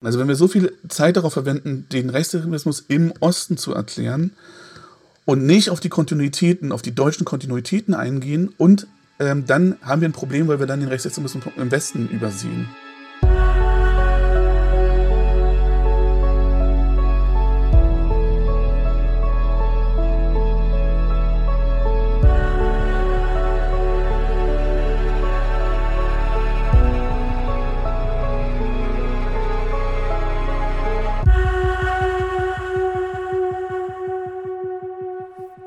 Also wenn wir so viel Zeit darauf verwenden, den Rechtsextremismus im Osten zu erklären und nicht auf die Kontinuitäten, auf die deutschen Kontinuitäten eingehen und ähm, dann haben wir ein Problem, weil wir dann den Rechtsextremismus im Westen übersehen.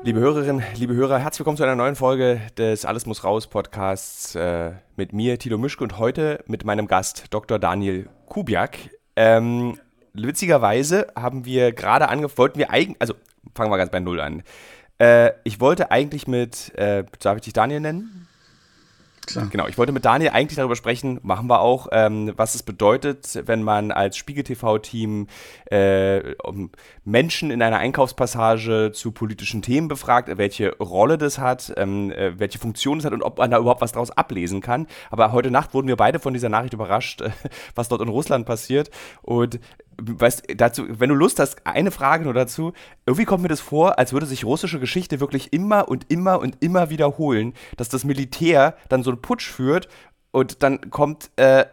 Liebe Hörerinnen, liebe Hörer, herzlich willkommen zu einer neuen Folge des Alles muss raus Podcasts äh, mit mir, Tilo Mischke, und heute mit meinem Gast, Dr. Daniel Kubiak. Ähm, witzigerweise haben wir gerade angefangen, wollten wir eigentlich, also fangen wir ganz bei Null an. Äh, ich wollte eigentlich mit, äh, darf ich dich Daniel nennen? Klar. Genau, ich wollte mit Daniel eigentlich darüber sprechen, machen wir auch, ähm, was es bedeutet, wenn man als Spiegel-TV-Team äh, Menschen in einer Einkaufspassage zu politischen Themen befragt, welche Rolle das hat, ähm, äh, welche Funktion es hat und ob man da überhaupt was daraus ablesen kann. Aber heute Nacht wurden wir beide von dieser Nachricht überrascht, was dort in Russland passiert. Und weißt, dazu, wenn du Lust hast, eine Frage nur dazu. Irgendwie kommt mir das vor, als würde sich russische Geschichte wirklich immer und immer und immer wiederholen, dass das Militär dann so einen Putsch führt und dann kommt äh,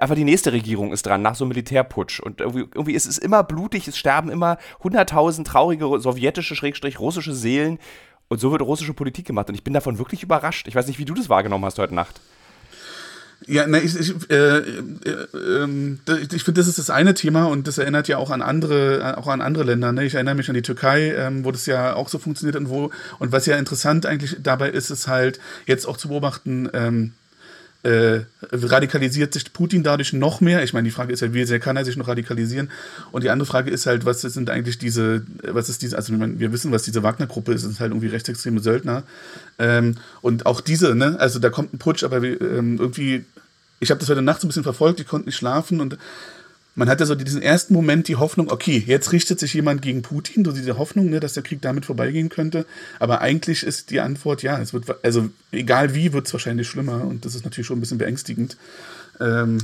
einfach die nächste Regierung ist dran nach so einem Militärputsch und irgendwie, irgendwie ist es immer blutig, es sterben immer hunderttausend traurige sowjetische Schrägstrich russische Seelen und so wird russische Politik gemacht und ich bin davon wirklich überrascht. Ich weiß nicht, wie du das wahrgenommen hast heute Nacht. Ja, na, ich, ich, äh, äh, äh, ich finde, das ist das eine Thema und das erinnert ja auch an andere, auch an andere Länder. Ne? Ich erinnere mich an die Türkei, ähm, wo das ja auch so funktioniert und wo, und was ja interessant eigentlich dabei ist, ist halt jetzt auch zu beobachten, ähm, äh, radikalisiert sich Putin dadurch noch mehr? Ich meine, die Frage ist ja, wie sehr kann er sich noch radikalisieren? Und die andere Frage ist halt, was sind eigentlich diese, was ist diese, also wir wissen, was diese Wagner-Gruppe ist, es sind halt irgendwie rechtsextreme Söldner. Ähm, und auch diese, ne, also da kommt ein Putsch, aber ähm, irgendwie, ich habe das heute Nacht so ein bisschen verfolgt, ich konnte nicht schlafen und man hatte so diesen ersten Moment die Hoffnung, okay, jetzt richtet sich jemand gegen Putin, so diese Hoffnung, ne, dass der Krieg damit vorbeigehen könnte. Aber eigentlich ist die Antwort, ja, es wird, also egal wie, wird es wahrscheinlich schlimmer und das ist natürlich schon ein bisschen beängstigend. Ähm,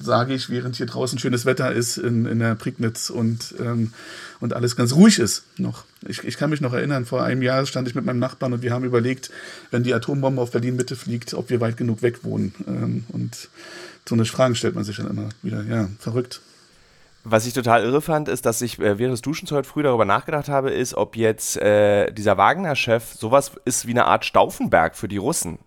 sage ich, während hier draußen schönes Wetter ist in, in der Prignitz und, ähm, und alles ganz ruhig ist noch. Ich, ich kann mich noch erinnern, vor einem Jahr stand ich mit meinem Nachbarn und wir haben überlegt, wenn die Atombombe auf Berlin Mitte fliegt, ob wir weit genug weg wohnen. Ähm, und so eine Frage stellt man sich dann immer wieder. Ja, verrückt. Was ich total irre fand, ist, dass ich äh, während des Duschens heute früh darüber nachgedacht habe, ist, ob jetzt äh, dieser Wagner-Chef sowas ist wie eine Art Stauffenberg für die Russen.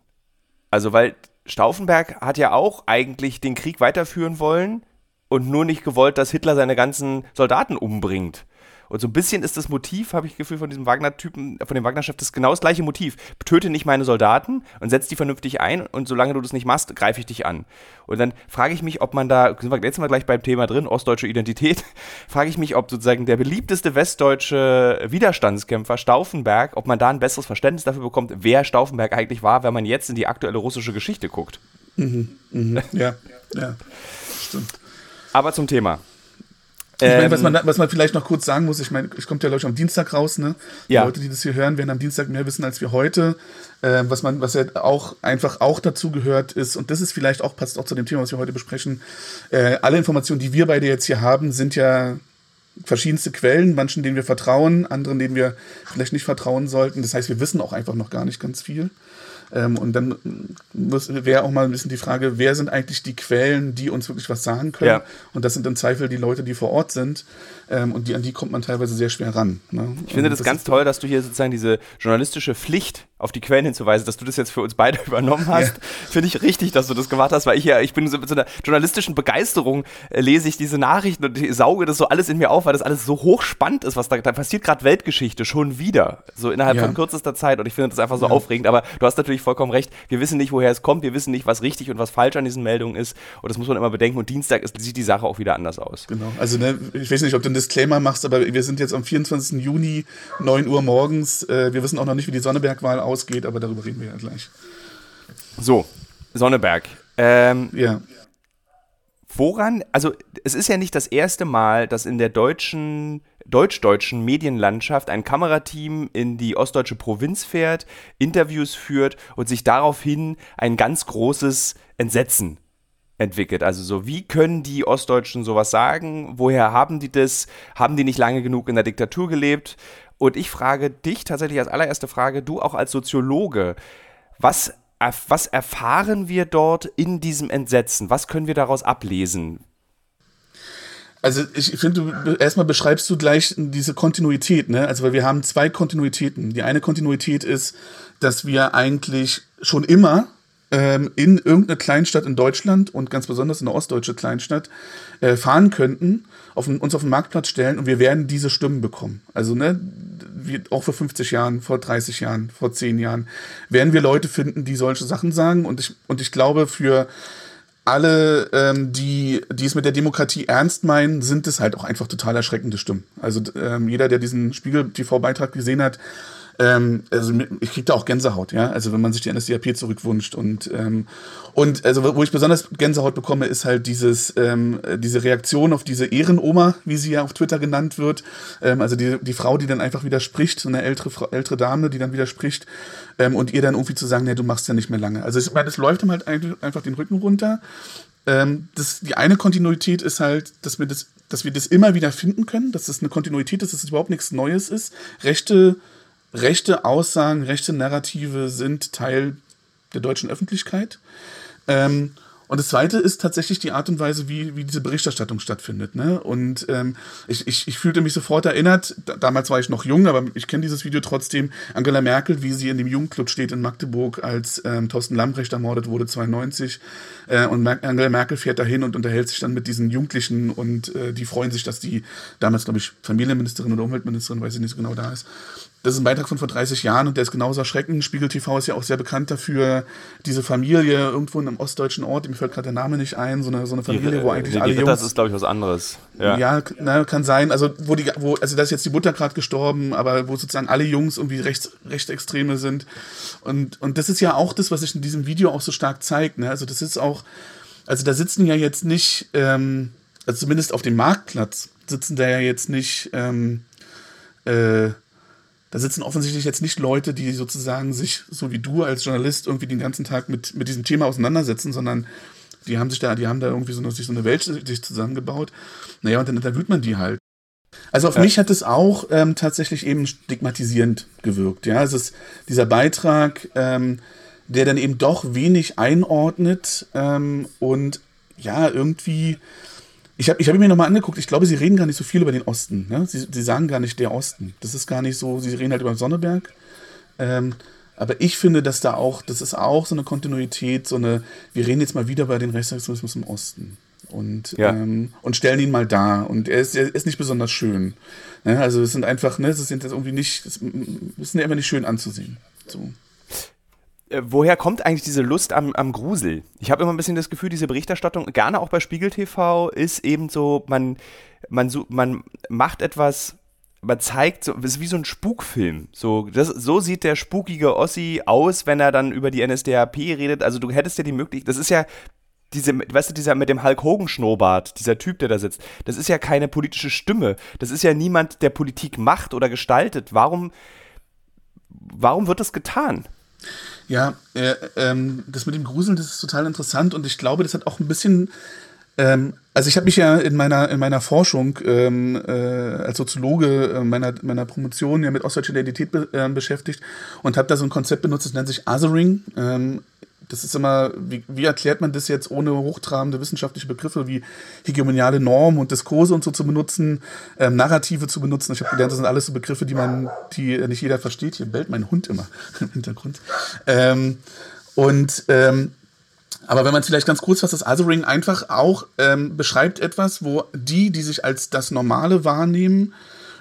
Also, weil Stauffenberg hat ja auch eigentlich den Krieg weiterführen wollen und nur nicht gewollt, dass Hitler seine ganzen Soldaten umbringt. Und so ein bisschen ist das Motiv, habe ich Gefühl, von diesem Wagner-Typen, von dem Wagner-Chef, das genau das gleiche Motiv. Töte nicht meine Soldaten und setz die vernünftig ein und solange du das nicht machst, greife ich dich an. Und dann frage ich mich, ob man da, sind wir jetzt mal gleich beim Thema drin, ostdeutsche Identität, frage ich mich, ob sozusagen der beliebteste westdeutsche Widerstandskämpfer Stauffenberg, ob man da ein besseres Verständnis dafür bekommt, wer Stauffenberg eigentlich war, wenn man jetzt in die aktuelle russische Geschichte guckt. Mhm, mh, ja, ja, stimmt. Aber zum Thema. Ich meine, was man, ähm. was man vielleicht noch kurz sagen muss, ich meine, ich kommt ja, glaube ich, am Dienstag raus, ne? Die ja. Leute, die das hier hören, werden am Dienstag mehr wissen als wir heute. Äh, was man, was ja auch einfach auch dazu gehört ist, und das ist vielleicht auch, passt auch zu dem Thema, was wir heute besprechen, äh, alle Informationen, die wir beide jetzt hier haben, sind ja verschiedenste Quellen, manchen, denen wir vertrauen, anderen, denen wir vielleicht nicht vertrauen sollten. Das heißt, wir wissen auch einfach noch gar nicht ganz viel. Ähm, und dann wäre auch mal ein bisschen die Frage, wer sind eigentlich die Quellen, die uns wirklich was sagen können? Ja. Und das sind im Zweifel die Leute, die vor Ort sind. Ähm, und die, an die kommt man teilweise sehr schwer ran. Ne? Ich finde das, das ganz toll, dass du hier sozusagen diese journalistische Pflicht auf die Quellen hinzuweisen, dass du das jetzt für uns beide übernommen hast. Ja. Finde ich richtig, dass du das gemacht hast, weil ich ja, ich bin so mit so einer journalistischen Begeisterung äh, lese ich diese Nachrichten und sauge das so alles in mir auf, weil das alles so hochspannend ist, was da, da passiert gerade Weltgeschichte schon wieder, so innerhalb ja. von kürzester Zeit und ich finde das einfach so ja. aufregend, aber du hast natürlich vollkommen recht, wir wissen nicht, woher es kommt, wir wissen nicht, was richtig und was falsch an diesen Meldungen ist und das muss man immer bedenken und Dienstag ist, sieht die Sache auch wieder anders aus. Genau, also ne, ich weiß nicht, ob du einen Disclaimer machst, aber wir sind jetzt am 24. Juni, 9 Uhr morgens, äh, wir wissen auch noch nicht, wie die Sonnebergwahl ausgeht, aber darüber reden wir ja gleich. So, Sonneberg. Ähm, ja. Woran, also es ist ja nicht das erste Mal, dass in der deutschen, deutsch-deutschen Medienlandschaft ein Kamerateam in die ostdeutsche Provinz fährt, Interviews führt und sich daraufhin ein ganz großes Entsetzen entwickelt? Also so, wie können die Ostdeutschen sowas sagen? Woher haben die das? Haben die nicht lange genug in der Diktatur gelebt? Und ich frage dich tatsächlich als allererste Frage, du auch als Soziologe, was, was erfahren wir dort in diesem Entsetzen? Was können wir daraus ablesen? Also ich finde, erstmal beschreibst du gleich diese Kontinuität, ne? Also weil wir haben zwei Kontinuitäten. Die eine Kontinuität ist, dass wir eigentlich schon immer ähm, in irgendeine Kleinstadt in Deutschland und ganz besonders in eine ostdeutsche Kleinstadt äh, fahren könnten, auf, uns auf den Marktplatz stellen und wir werden diese Stimmen bekommen. Also ne, wie, auch vor 50 Jahren, vor 30 Jahren, vor 10 Jahren werden wir Leute finden, die solche Sachen sagen und ich, und ich glaube für alle, ähm, die, die es mit der Demokratie ernst meinen, sind es halt auch einfach total erschreckende Stimmen. Also ähm, jeder, der diesen Spiegel-TV-Beitrag gesehen hat, ähm, also ich kriege da auch Gänsehaut, ja. Also wenn man sich die NSDAP zurückwünscht und ähm, und also wo ich besonders Gänsehaut bekomme, ist halt dieses ähm, diese Reaktion auf diese Ehrenoma, wie sie ja auf Twitter genannt wird. Ähm, also die, die Frau, die dann einfach widerspricht, so eine ältere ältere Dame, die dann widerspricht ähm, und ihr dann irgendwie zu sagen, nee, du machst ja nicht mehr lange. Also ich meine, das läuft ihm halt einfach den Rücken runter. Ähm, das, die eine Kontinuität ist halt, dass wir das, dass wir das immer wieder finden können, dass das eine Kontinuität ist, dass es das überhaupt nichts Neues ist. Rechte rechte Aussagen, rechte Narrative sind Teil der deutschen Öffentlichkeit. Ähm, und das Zweite ist tatsächlich die Art und Weise, wie, wie diese Berichterstattung stattfindet. Ne? Und ähm, ich, ich, ich fühlte mich sofort erinnert, da, damals war ich noch jung, aber ich kenne dieses Video trotzdem, Angela Merkel, wie sie in dem Jugendclub steht in Magdeburg, als ähm, Thorsten Lambrecht ermordet wurde, 92. Äh, und Mer Angela Merkel fährt dahin und unterhält sich dann mit diesen Jugendlichen und äh, die freuen sich, dass die damals, glaube ich, Familienministerin oder Umweltministerin, weiß ich nicht so genau, da ist. Das ist ein Beitrag von vor 30 Jahren und der ist genauso erschreckend. Spiegel TV ist ja auch sehr bekannt dafür, diese Familie irgendwo in einem ostdeutschen Ort, mir fällt gerade der Name nicht ein, so eine, so eine Familie, die, wo eigentlich die, alle die Jungs... Das ist, glaube ich, was anderes. Ja, ja na, kann sein. Also, wo die, wo, also da ist jetzt die Mutter gerade gestorben, aber wo sozusagen alle Jungs irgendwie rechts, rechtsextreme sind. Und, und das ist ja auch das, was sich in diesem Video auch so stark zeigt. Ne? Also das ist auch, also da sitzen ja jetzt nicht, ähm, also zumindest auf dem Marktplatz sitzen da ja jetzt nicht, ähm, äh, da sitzen offensichtlich jetzt nicht Leute, die sozusagen sich, so wie du als Journalist, irgendwie den ganzen Tag mit, mit diesem Thema auseinandersetzen, sondern die haben sich da, die haben da irgendwie so eine, sich so eine Welt sich zusammengebaut. Naja, und dann interviewt man die halt. Also auf ja. mich hat es auch ähm, tatsächlich eben stigmatisierend gewirkt. Ja, es ist dieser Beitrag, ähm, der dann eben doch wenig einordnet ähm, und ja, irgendwie ich habe ich hab mir nochmal angeguckt, ich glaube, sie reden gar nicht so viel über den Osten. Ne? Sie, sie sagen gar nicht der Osten. Das ist gar nicht so, sie reden halt über Sonneberg. Ähm, aber ich finde, dass da auch, das ist auch so eine Kontinuität, so eine, wir reden jetzt mal wieder über den Rechtsextremismus im Osten. Und, ja. ähm, und stellen ihn mal da. Und er ist, er ist nicht besonders schön. Ne? Also es sind einfach, ne, es ist jetzt irgendwie nicht, es ist einfach nicht schön anzusehen. So. Äh, woher kommt eigentlich diese Lust am, am Grusel? Ich habe immer ein bisschen das Gefühl, diese Berichterstattung, gerne auch bei Spiegel TV, ist eben so, man, man, man macht etwas, man zeigt, so, es ist wie so ein Spukfilm. So, das, so sieht der spukige Ossi aus, wenn er dann über die NSDAP redet. Also du hättest ja die Möglichkeit, das ist ja diese, weißt du, dieser mit dem Hulk Hogan Schnurrbart, dieser Typ, der da sitzt, das ist ja keine politische Stimme. Das ist ja niemand, der Politik macht oder gestaltet. Warum, warum wird das getan? Ja, äh, ähm, das mit dem Gruseln, das ist total interessant und ich glaube, das hat auch ein bisschen ähm, also ich habe mich ja in meiner in meiner Forschung ähm, äh, als Soziologe äh, meiner meiner Promotion ja mit ostdeutscher Identität be äh, beschäftigt und habe da so ein Konzept benutzt, das nennt sich Othering. Das ist immer, wie, wie erklärt man das jetzt ohne hochtrabende wissenschaftliche Begriffe wie hegemoniale Normen und Diskurse und so zu benutzen, ähm, Narrative zu benutzen. Ich habe gelernt, das sind alles so Begriffe, die man, die nicht jeder versteht. Hier bellt mein Hund immer im Hintergrund. Ähm, und ähm, aber wenn man es vielleicht ganz kurz fasst, das Othering einfach auch ähm, beschreibt etwas, wo die, die sich als das Normale wahrnehmen,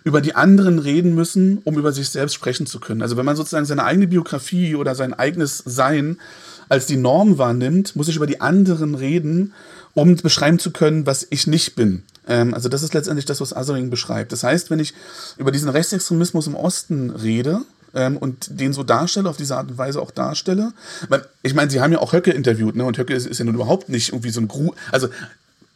über die anderen reden müssen, um über sich selbst sprechen zu können. Also wenn man sozusagen seine eigene Biografie oder sein eigenes Sein als die Norm wahrnimmt, muss ich über die anderen reden, um beschreiben zu können, was ich nicht bin. Ähm, also das ist letztendlich das, was Othering beschreibt. Das heißt, wenn ich über diesen Rechtsextremismus im Osten rede, ähm, und den so darstelle, auf diese Art und Weise auch darstelle. Weil, ich meine, sie haben ja auch Höcke interviewt, ne? Und Höcke ist, ist ja nun überhaupt nicht irgendwie so ein Gru. Also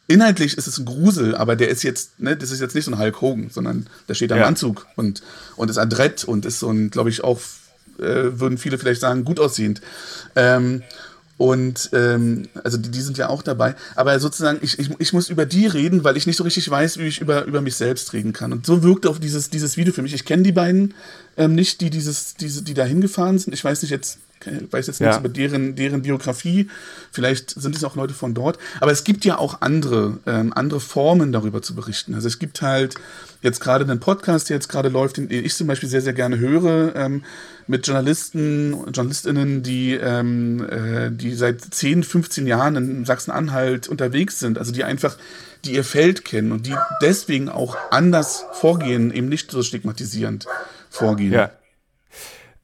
inhaltlich ist es ein Grusel, aber der ist jetzt, ne, das ist jetzt nicht so ein Hulk Hogan, sondern der steht am ja. Anzug und, und ist adrett und ist so ein, glaube ich, auch, äh, würden viele vielleicht sagen, gut aussehend. Ähm, Und ähm, also die, die sind ja auch dabei. Aber sozusagen, ich, ich, ich muss über die reden, weil ich nicht so richtig weiß, wie ich über, über mich selbst reden kann. Und so wirkt auch dieses, dieses Video für mich. Ich kenne die beiden ähm, nicht, die dieses, diese, die da hingefahren sind. Ich weiß nicht jetzt, ich weiß jetzt nichts ja. über deren, deren Biografie. Vielleicht sind es auch Leute von dort. Aber es gibt ja auch andere, ähm, andere Formen, darüber zu berichten. Also es gibt halt jetzt gerade einen Podcast, der jetzt gerade läuft, den ich zum Beispiel sehr, sehr gerne höre. Ähm, mit Journalisten, Journalistinnen, die, ähm, äh, die seit 10, 15 Jahren in Sachsen-Anhalt unterwegs sind, also die einfach, die ihr Feld kennen und die deswegen auch anders vorgehen, eben nicht so stigmatisierend vorgehen. Ja.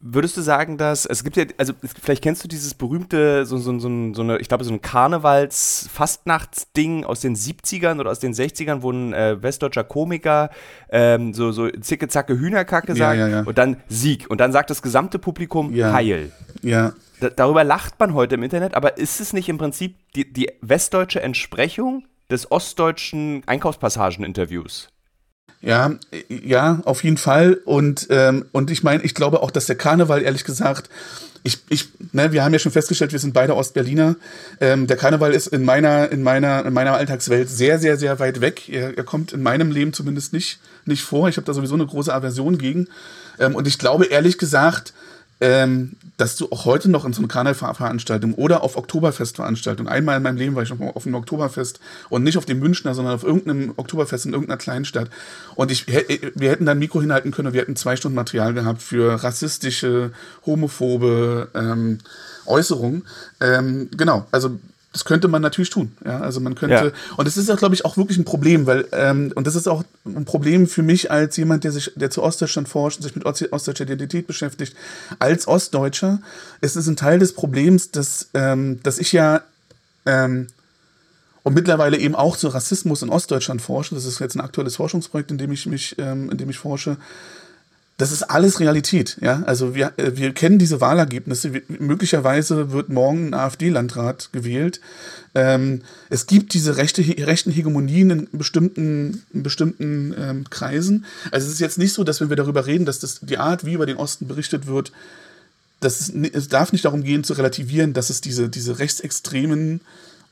Würdest du sagen, dass es gibt ja, also vielleicht kennst du dieses berühmte, so, so, so, so eine, ich glaube, so ein Karnevals-Fastnachtsding aus den 70ern oder aus den 60ern, wo ein äh, westdeutscher Komiker ähm, so, so zicke, zacke, Hühnerkacke sagt ja, ja, ja. und dann Sieg. Und dann sagt das gesamte Publikum Heil. Ja. Da, darüber lacht man heute im Internet, aber ist es nicht im Prinzip die, die westdeutsche Entsprechung des ostdeutschen Einkaufspassagen-Interviews? Ja, ja, auf jeden Fall. Und, ähm, und ich meine, ich glaube auch, dass der Karneval, ehrlich gesagt, ich, ich, ne, wir haben ja schon festgestellt, wir sind beide Ostberliner. Ähm, der Karneval ist in meiner, in meiner, in meiner Alltagswelt sehr, sehr, sehr weit weg. Er, er kommt in meinem Leben zumindest nicht, nicht vor. Ich habe da sowieso eine große Aversion gegen. Ähm, und ich glaube, ehrlich gesagt, ähm, dass du auch heute noch in so einer Karnevalveranstaltung oder auf Oktoberfestveranstaltung, einmal in meinem Leben war ich noch mal auf einem Oktoberfest und nicht auf dem Münchner, sondern auf irgendeinem Oktoberfest in irgendeiner Kleinstadt. Und ich, wir hätten da ein Mikro hinhalten können und wir hätten zwei Stunden Material gehabt für rassistische, homophobe ähm, Äußerungen. Ähm, genau, also das könnte man natürlich tun. Ja, also man könnte, ja. und das ist auch, glaube ich, auch wirklich ein Problem, weil, ähm, und das ist auch ein Problem für mich als jemand, der sich, der zu Ostdeutschland forscht und sich mit ostdeutscher Identität beschäftigt, als Ostdeutscher. Es ist ein Teil des Problems, dass, ähm, dass ich ja, ähm, und mittlerweile eben auch zu Rassismus in Ostdeutschland forsche. Das ist jetzt ein aktuelles Forschungsprojekt, in dem ich mich, ähm, in dem ich forsche das ist alles Realität. Ja? Also wir, äh, wir kennen diese Wahlergebnisse. Möglicherweise wird morgen ein AfD-Landrat gewählt. Ähm, es gibt diese rechte, rechten Hegemonien in bestimmten, in bestimmten ähm, Kreisen. Also es ist jetzt nicht so, dass wenn wir darüber reden, dass das die Art, wie über den Osten berichtet wird, dass es, es darf nicht darum gehen zu relativieren, dass es diese, diese rechtsextremen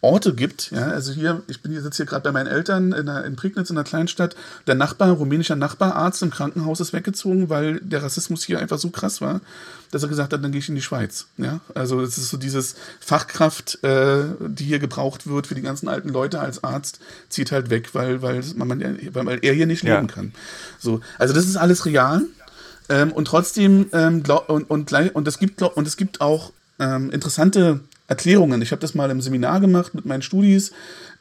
Orte gibt. Ja, also hier, ich bin hier sitze hier gerade bei meinen Eltern in, der, in Prignitz in einer Kleinstadt. Der Nachbar, rumänischer Nachbararzt im Krankenhaus ist weggezogen, weil der Rassismus hier einfach so krass war, dass er gesagt hat, dann gehe ich in die Schweiz. Ja, also es ist so dieses Fachkraft, äh, die hier gebraucht wird für die ganzen alten Leute als Arzt, zieht halt weg, weil, weil, man, weil er hier nicht leben ja. kann. So, also das ist alles real. Ähm, und trotzdem ähm, glaub, und, und, und, es gibt und es gibt auch ähm, interessante Erklärungen. Ich habe das mal im Seminar gemacht mit meinen Studis.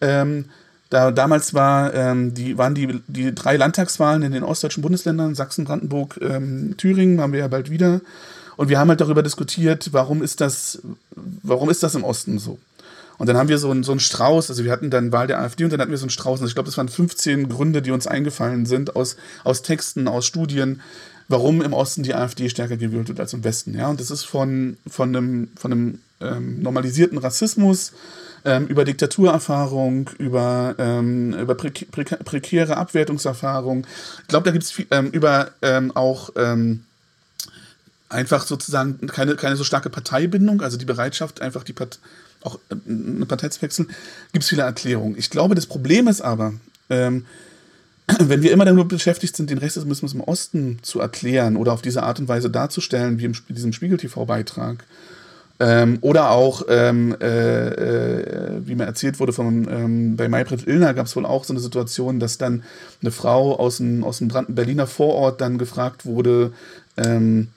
Ähm, da, damals war, ähm, die, waren die, die drei Landtagswahlen in den ostdeutschen Bundesländern, Sachsen, Brandenburg, ähm, Thüringen, haben wir ja bald wieder. Und wir haben halt darüber diskutiert, warum ist das, warum ist das im Osten so? Und dann haben wir so einen, so einen Strauß, also wir hatten dann Wahl der AfD und dann hatten wir so einen Strauß, also ich glaube, das waren 15 Gründe, die uns eingefallen sind aus, aus Texten, aus Studien, warum im Osten die AfD stärker gewählt wird als im Westen. Ja, und das ist von, von einem, von einem ähm, normalisierten Rassismus, ähm, über Diktaturerfahrung, über, ähm, über prä prä prekäre Abwertungserfahrung. Ich glaube, da gibt es ähm, über ähm, auch ähm, einfach sozusagen keine, keine so starke Parteibindung, also die Bereitschaft, einfach die Part auch eine Partei zu wechseln, gibt es viele Erklärungen. Ich glaube, das Problem ist aber, wenn wir immer damit beschäftigt sind, den Rechtsextremismus im Osten zu erklären oder auf diese Art und Weise darzustellen, wie in diesem Spiegel-TV-Beitrag, ähm, oder auch, ähm, äh, äh, wie mir erzählt wurde, von, ähm, bei Maybrit Illner gab es wohl auch so eine Situation, dass dann eine Frau aus dem, aus dem Berliner Vorort dann gefragt wurde, ähm,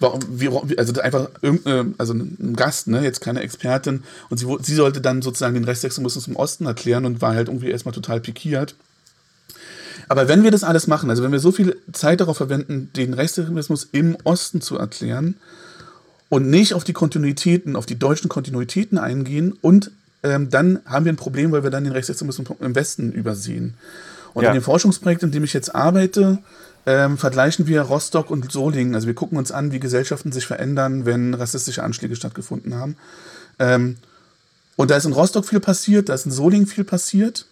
warum, wie, also einfach irgendeine, also ein Gast, ne, jetzt keine Expertin, und sie, sie sollte dann sozusagen den Rechtsextremismus im Osten erklären und war halt irgendwie erstmal total pikiert. Aber wenn wir das alles machen, also wenn wir so viel Zeit darauf verwenden, den Rechtsextremismus im Osten zu erklären, und nicht auf die Kontinuitäten, auf die deutschen Kontinuitäten eingehen und ähm, dann haben wir ein Problem, weil wir dann den Rechtsextremismus im Westen übersehen. Und ja. in dem Forschungsprojekt, in dem ich jetzt arbeite, ähm, vergleichen wir Rostock und Solingen. Also wir gucken uns an, wie Gesellschaften sich verändern, wenn rassistische Anschläge stattgefunden haben. Ähm, und da ist in Rostock viel passiert, da ist in Solingen viel passiert.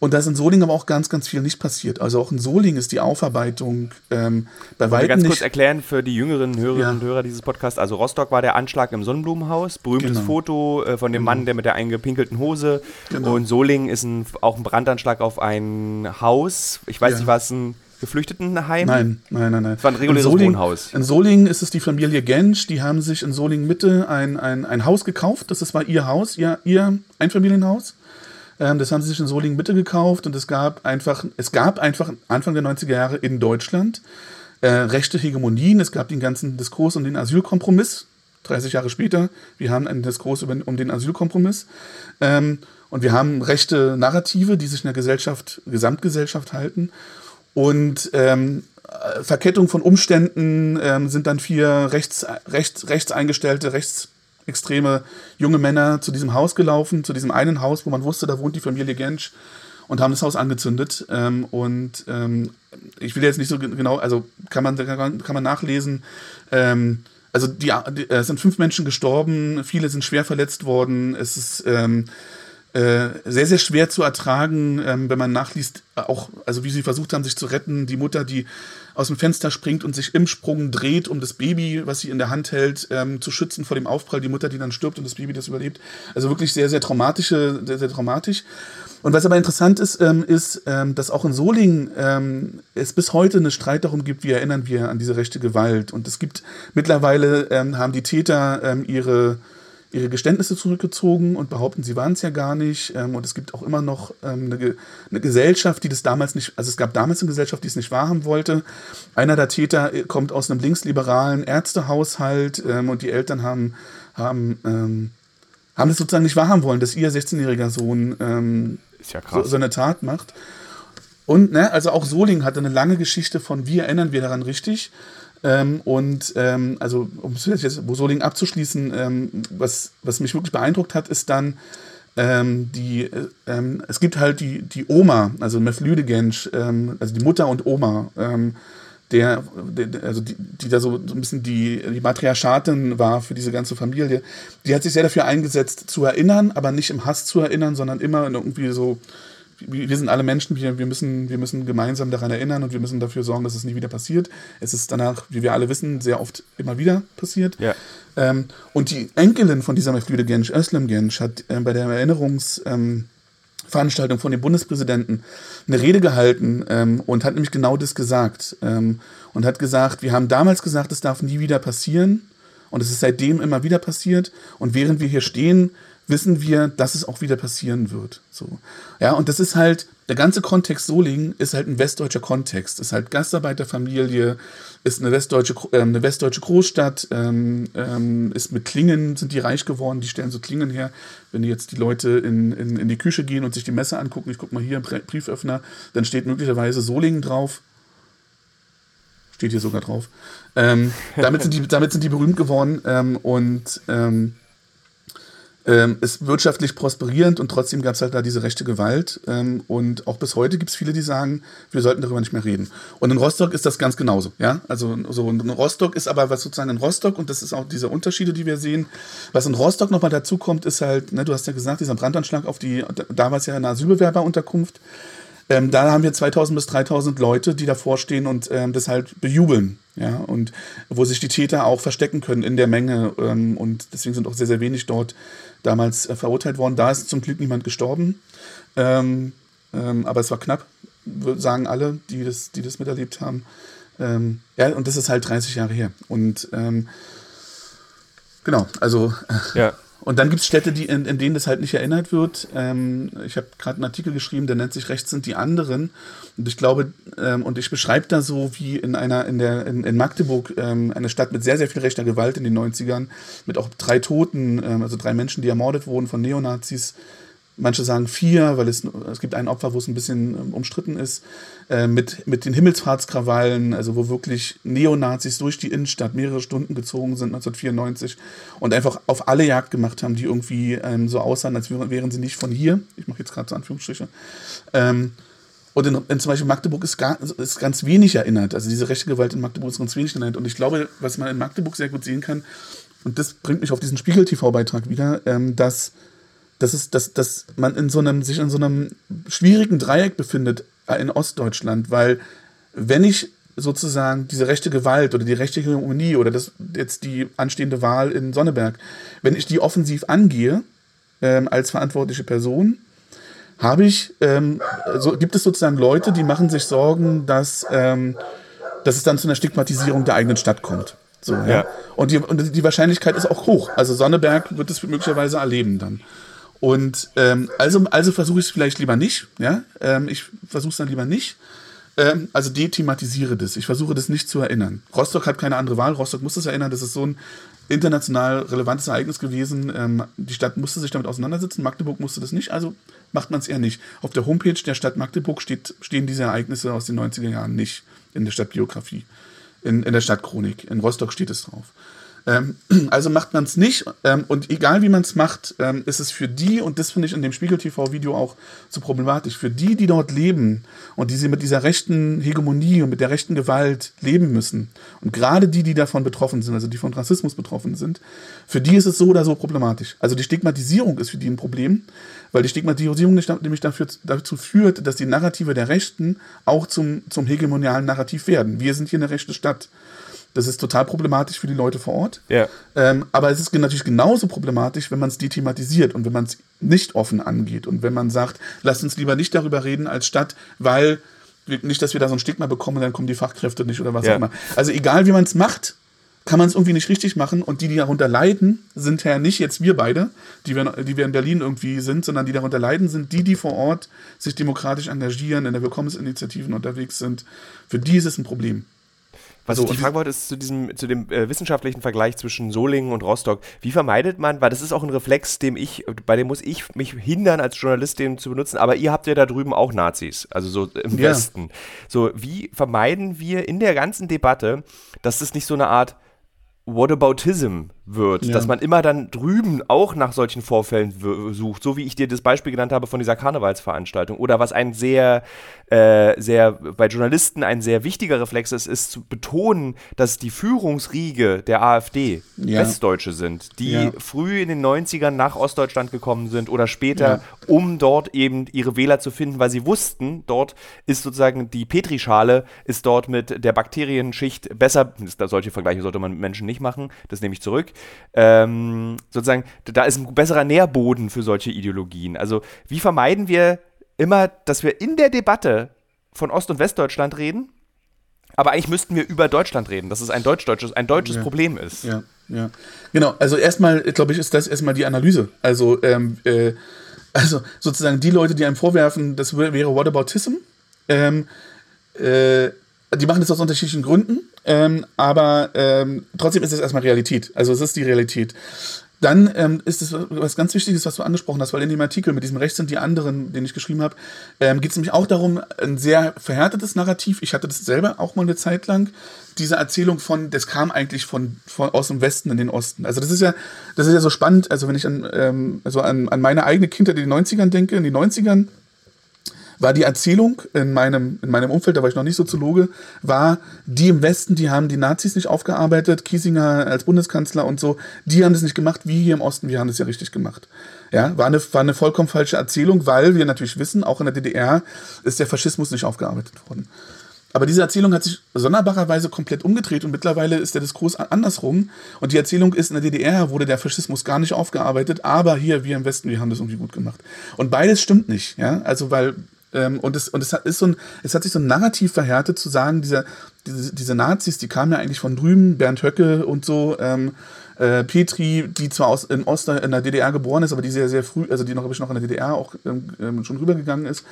Und da ist in Solingen aber auch ganz, ganz viel nicht passiert. Also auch in Solingen ist die Aufarbeitung ähm, bei weitem ganz nicht kurz erklären für die jüngeren Hörerinnen ja. und Hörer dieses Podcasts. Also Rostock war der Anschlag im Sonnenblumenhaus. Berühmtes genau. Foto äh, von dem genau. Mann, der mit der eingepinkelten Hose. Genau. Und Solingen ist ein, auch ein Brandanschlag auf ein Haus. Ich weiß ja. nicht, was ein Geflüchtetenheim? Nein, nein, nein, nein. Es war ein reguläres in Solingen, Wohnhaus. In Solingen ist es die Familie Gensch. Die haben sich in Solingen Mitte ein, ein, ein Haus gekauft. Das war ihr Haus, ihr, ihr Einfamilienhaus. Ähm, das haben sie sich in Solingen Mitte gekauft und es gab einfach, es gab einfach Anfang der 90er Jahre in Deutschland äh, rechte Hegemonien. Es gab den ganzen Diskurs um den Asylkompromiss. 30 Jahre später, wir haben einen Diskurs über, um den Asylkompromiss. Ähm, und wir haben rechte Narrative, die sich in der Gesellschaft, Gesamtgesellschaft halten. Und ähm, Verkettung von Umständen ähm, sind dann vier rechts, rechts, rechts eingestellte, rechts extreme junge Männer zu diesem Haus gelaufen, zu diesem einen Haus, wo man wusste, da wohnt die Familie Gensch und haben das Haus angezündet. Ähm, und ähm, ich will jetzt nicht so genau, also kann man, kann man nachlesen. Ähm, also die, die, es sind fünf Menschen gestorben, viele sind schwer verletzt worden. Es ist ähm, äh, sehr, sehr schwer zu ertragen, ähm, wenn man nachliest, auch, also wie sie versucht haben, sich zu retten. Die Mutter, die aus dem Fenster springt und sich im Sprung dreht, um das Baby, was sie in der Hand hält, ähm, zu schützen vor dem Aufprall. Die Mutter, die dann stirbt und das Baby, das überlebt. Also wirklich sehr, sehr traumatische, sehr, sehr traumatisch. Und was aber interessant ist, ähm, ist, ähm, dass auch in Solingen ähm, es bis heute einen Streit darum gibt, wie erinnern wir an diese rechte Gewalt. Und es gibt mittlerweile, ähm, haben die Täter ähm, ihre ihre Geständnisse zurückgezogen und behaupten, sie waren es ja gar nicht. Ähm, und es gibt auch immer noch ähm, eine, eine, Gesellschaft, die das damals nicht, also es gab damals eine Gesellschaft, die es nicht wahrhaben wollte. Einer der Täter äh, kommt aus einem linksliberalen Ärztehaushalt ähm, und die Eltern haben, haben, ähm, haben das sozusagen nicht wahrhaben wollen, dass ihr 16-jähriger Sohn ähm, ja so, so, eine Tat macht. Und ne, also auch Soling hatte eine lange Geschichte von, wie erinnern wir daran richtig. Ähm, und ähm, also, um es jetzt Bosoling abzuschließen, ähm, was, was mich wirklich beeindruckt hat, ist dann ähm, die, äh, ähm, es gibt halt die, die Oma, also Meflüdegensch, ähm, also die Mutter und Oma, der, der, also die, die da so, so ein bisschen die, die Matriarchatin war für diese ganze Familie, die hat sich sehr dafür eingesetzt, zu erinnern, aber nicht im Hass zu erinnern, sondern immer irgendwie so wir sind alle Menschen, wir, wir, müssen, wir müssen gemeinsam daran erinnern und wir müssen dafür sorgen, dass es nie wieder passiert. Es ist danach, wie wir alle wissen, sehr oft immer wieder passiert. Ja. Ähm, und die Enkelin von dieser Meflüde Gensch, Özlem Gensch, hat äh, bei der Erinnerungsveranstaltung ähm, von dem Bundespräsidenten eine Rede gehalten ähm, und hat nämlich genau das gesagt. Ähm, und hat gesagt, wir haben damals gesagt, es darf nie wieder passieren. Und es ist seitdem immer wieder passiert. Und während wir hier stehen, wissen wir, dass es auch wieder passieren wird. So. Ja, und das ist halt, der ganze Kontext Solingen ist halt ein westdeutscher Kontext. Ist halt Gastarbeiterfamilie, ist eine westdeutsche, äh, eine westdeutsche Großstadt, ähm, ähm, ist mit Klingen, sind die reich geworden, die stellen so Klingen her. Wenn jetzt die Leute in, in, in die Küche gehen und sich die Messer angucken, ich guck mal hier Brieföffner, dann steht möglicherweise Solingen drauf. Steht hier sogar drauf. Ähm, damit, sind die, damit sind die berühmt geworden ähm, und ähm, ist wirtschaftlich prosperierend und trotzdem gab es halt da diese rechte Gewalt. Ähm, und auch bis heute gibt es viele, die sagen, wir sollten darüber nicht mehr reden. Und in Rostock ist das ganz genauso. Ja? Also so in Rostock ist aber was sozusagen in Rostock, und das ist auch diese Unterschiede, die wir sehen. Was in Rostock nochmal dazu kommt, ist halt, ne, du hast ja gesagt, dieser Brandanschlag auf die, damals ja eine Asylbewerberunterkunft. Ähm, da haben wir 2000 bis 3000 Leute, die davor stehen und ähm, das halt bejubeln. Ja, und wo sich die Täter auch verstecken können in der Menge. Ähm, und deswegen sind auch sehr, sehr wenig dort damals äh, verurteilt worden. Da ist zum Glück niemand gestorben. Ähm, ähm, aber es war knapp, sagen alle, die das, die das miterlebt haben. Ähm, ja, und das ist halt 30 Jahre her. Und genau, also. Ja. Und dann gibt es Städte, die, in, in, denen das halt nicht erinnert wird. Ähm, ich habe gerade einen Artikel geschrieben, der nennt sich Rechts sind die anderen. Und ich glaube, ähm, und ich beschreibe da so wie in einer, in der, in, in Magdeburg, ähm, eine Stadt mit sehr, sehr viel rechter Gewalt in den 90ern, mit auch drei Toten, ähm, also drei Menschen, die ermordet wurden von Neonazis. Manche sagen vier, weil es, es gibt ein Opfer, wo es ein bisschen ähm, umstritten ist. Äh, mit, mit den Himmelsfahrtskrawallen, also wo wirklich Neonazis durch die Innenstadt mehrere Stunden gezogen sind 1994 und einfach auf alle Jagd gemacht haben, die irgendwie ähm, so aussahen, als wären sie nicht von hier. Ich mache jetzt gerade so Anführungsstriche. Ähm, und in, in, zum Beispiel Magdeburg ist, gar, ist ganz wenig erinnert. Also diese rechte Gewalt in Magdeburg ist ganz wenig erinnert. Und ich glaube, was man in Magdeburg sehr gut sehen kann, und das bringt mich auf diesen Spiegel-TV-Beitrag wieder, ähm, dass dass, es, dass, dass man in so einem, sich in so einem schwierigen Dreieck befindet äh, in Ostdeutschland, weil wenn ich sozusagen diese rechte Gewalt oder die rechte Hegemonie oder das jetzt die anstehende Wahl in Sonneberg, wenn ich die offensiv angehe ähm, als verantwortliche Person, habe ich, ähm, so, gibt es sozusagen Leute, die machen sich Sorgen, dass, ähm, dass es dann zu einer Stigmatisierung der eigenen Stadt kommt. So, ja. ja. Und, die, und die Wahrscheinlichkeit ist auch hoch. Also Sonneberg wird es möglicherweise erleben dann. Und ähm, also, also versuche ich es vielleicht lieber nicht. Ja? Ähm, ich versuche es dann lieber nicht. Ähm, also dethematisiere das. Ich versuche das nicht zu erinnern. Rostock hat keine andere Wahl. Rostock muss das erinnern. Das ist so ein international relevantes Ereignis gewesen. Ähm, die Stadt musste sich damit auseinandersetzen. Magdeburg musste das nicht. Also macht man es eher nicht. Auf der Homepage der Stadt Magdeburg steht, stehen diese Ereignisse aus den 90er Jahren nicht in der Stadtbiografie, in, in der Stadtchronik. In Rostock steht es drauf. Ähm, also macht man es nicht. Ähm, und egal wie man es macht, ähm, ist es für die, und das finde ich in dem Spiegel-TV-Video auch so problematisch, für die, die dort leben und die sie mit dieser rechten Hegemonie und mit der rechten Gewalt leben müssen, und gerade die, die davon betroffen sind, also die von Rassismus betroffen sind, für die ist es so oder so problematisch. Also die Stigmatisierung ist für die ein Problem, weil die Stigmatisierung nämlich dafür, dazu führt, dass die Narrative der Rechten auch zum, zum hegemonialen Narrativ werden. Wir sind hier eine rechte Stadt. Das ist total problematisch für die Leute vor Ort. Ja. Ähm, aber es ist natürlich genauso problematisch, wenn man es dethematisiert und wenn man es nicht offen angeht und wenn man sagt, lasst uns lieber nicht darüber reden als Stadt, weil nicht, dass wir da so ein Stigma bekommen, dann kommen die Fachkräfte nicht oder was ja. auch immer. Also egal wie man es macht, kann man es irgendwie nicht richtig machen und die, die darunter leiden, sind ja nicht jetzt wir beide, die wir, die wir in Berlin irgendwie sind, sondern die darunter leiden, sind die, die vor Ort sich demokratisch engagieren, in der Willkommensinitiativen unterwegs sind. Für die ist es ein Problem. Was so, ich fragen wollte, ist zu diesem, zu dem äh, wissenschaftlichen Vergleich zwischen Solingen und Rostock. Wie vermeidet man, weil das ist auch ein Reflex, dem ich, bei dem muss ich mich hindern, als Journalist den zu benutzen, aber ihr habt ja da drüben auch Nazis, also so im ja. Westen. So, wie vermeiden wir in der ganzen Debatte, dass das nicht so eine Art Whataboutism wird, ja. dass man immer dann drüben auch nach solchen Vorfällen sucht, so wie ich dir das Beispiel genannt habe von dieser Karnevalsveranstaltung oder was ein sehr, äh, sehr bei Journalisten ein sehr wichtiger Reflex ist, ist zu betonen, dass die Führungsriege der AfD ja. Westdeutsche sind, die ja. früh in den 90ern nach Ostdeutschland gekommen sind oder später, um dort eben ihre Wähler zu finden, weil sie wussten, dort ist sozusagen die Petrischale ist dort mit der Bakterienschicht besser, solche Vergleiche sollte man mit Menschen nicht machen, das nehme ich zurück, ähm, sozusagen, da ist ein besserer Nährboden für solche Ideologien. Also wie vermeiden wir immer, dass wir in der Debatte von Ost- und Westdeutschland reden, aber eigentlich müssten wir über Deutschland reden, dass es ein deutsch-deutsches, ein deutsches ja. Problem ist. Ja, ja. Genau, also erstmal, glaube ich, ist das erstmal die Analyse. Also, ähm, äh, also sozusagen die Leute, die einem vorwerfen, das wäre Whataboutism, ähm, äh, die machen das aus unterschiedlichen Gründen, ähm, aber ähm, trotzdem ist es erstmal Realität. Also es ist die Realität. Dann ähm, ist es was ganz Wichtiges, was du angesprochen hast, weil in dem Artikel mit diesem Recht sind die anderen, den ich geschrieben habe, ähm, geht es nämlich auch darum, ein sehr verhärtetes Narrativ. Ich hatte das selber auch mal eine Zeit lang. Diese Erzählung von, das kam eigentlich von, von aus dem Westen in den Osten. Also das ist ja, das ist ja so spannend. Also wenn ich an, ähm, also an, an meine eigene Kindheit in den 90ern denke, in den 90ern war die Erzählung in meinem, in meinem Umfeld, da war ich noch nicht Soziologe, war, die im Westen, die haben die Nazis nicht aufgearbeitet, Kiesinger als Bundeskanzler und so, die haben das nicht gemacht, wie hier im Osten, wir haben das ja richtig gemacht. Ja, war eine, war eine vollkommen falsche Erzählung, weil wir natürlich wissen, auch in der DDR ist der Faschismus nicht aufgearbeitet worden. Aber diese Erzählung hat sich sonderbarerweise komplett umgedreht und mittlerweile ist der Diskurs andersrum. Und die Erzählung ist, in der DDR wurde der Faschismus gar nicht aufgearbeitet, aber hier, wir im Westen, wir haben das irgendwie gut gemacht. Und beides stimmt nicht, ja. Also, weil ähm, und es, und es, hat, ist so ein, es hat sich so ein Narrativ verhärtet, zu sagen, dieser, diese, diese Nazis, die kamen ja eigentlich von drüben, Bernd Höcke und so, ähm, äh, Petri, die zwar aus, in Oster, in der DDR geboren ist, aber die sehr, sehr früh, also die noch, noch in der DDR auch ähm, ähm, schon rübergegangen ist.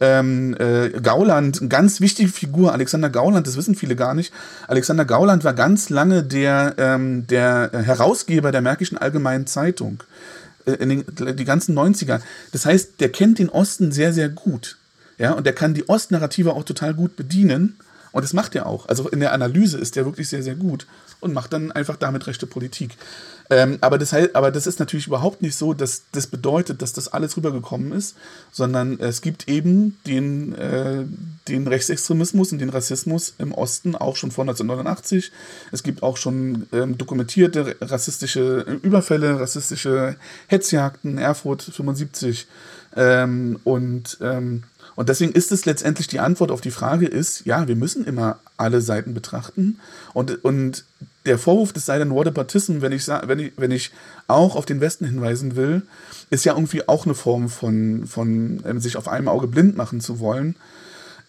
Ähm, äh, Gauland, eine ganz wichtige Figur, Alexander Gauland, das wissen viele gar nicht. Alexander Gauland war ganz lange der, ähm, der Herausgeber der Märkischen Allgemeinen Zeitung äh, in den die ganzen 90er. Das heißt, der kennt den Osten sehr, sehr gut. Ja, und der kann die Ostnarrative auch total gut bedienen. Und das macht er auch. Also in der Analyse ist er wirklich sehr, sehr gut und macht dann einfach damit rechte Politik. Ähm, aber, das aber das ist natürlich überhaupt nicht so, dass das bedeutet, dass das alles rübergekommen ist, sondern es gibt eben den, äh, den Rechtsextremismus und den Rassismus im Osten auch schon vor 1989. Es gibt auch schon ähm, dokumentierte rassistische Überfälle, rassistische Hetzjagden, Erfurt 75. Ähm, und, ähm, und deswegen ist es letztendlich die Antwort auf die Frage ist, ja, wir müssen immer alle Seiten betrachten. Und, und der Vorwurf des sei denn Whataboutism, wenn ich, wenn, ich, wenn ich auch auf den Westen hinweisen will, ist ja irgendwie auch eine Form von, von ähm, sich auf einem Auge blind machen zu wollen.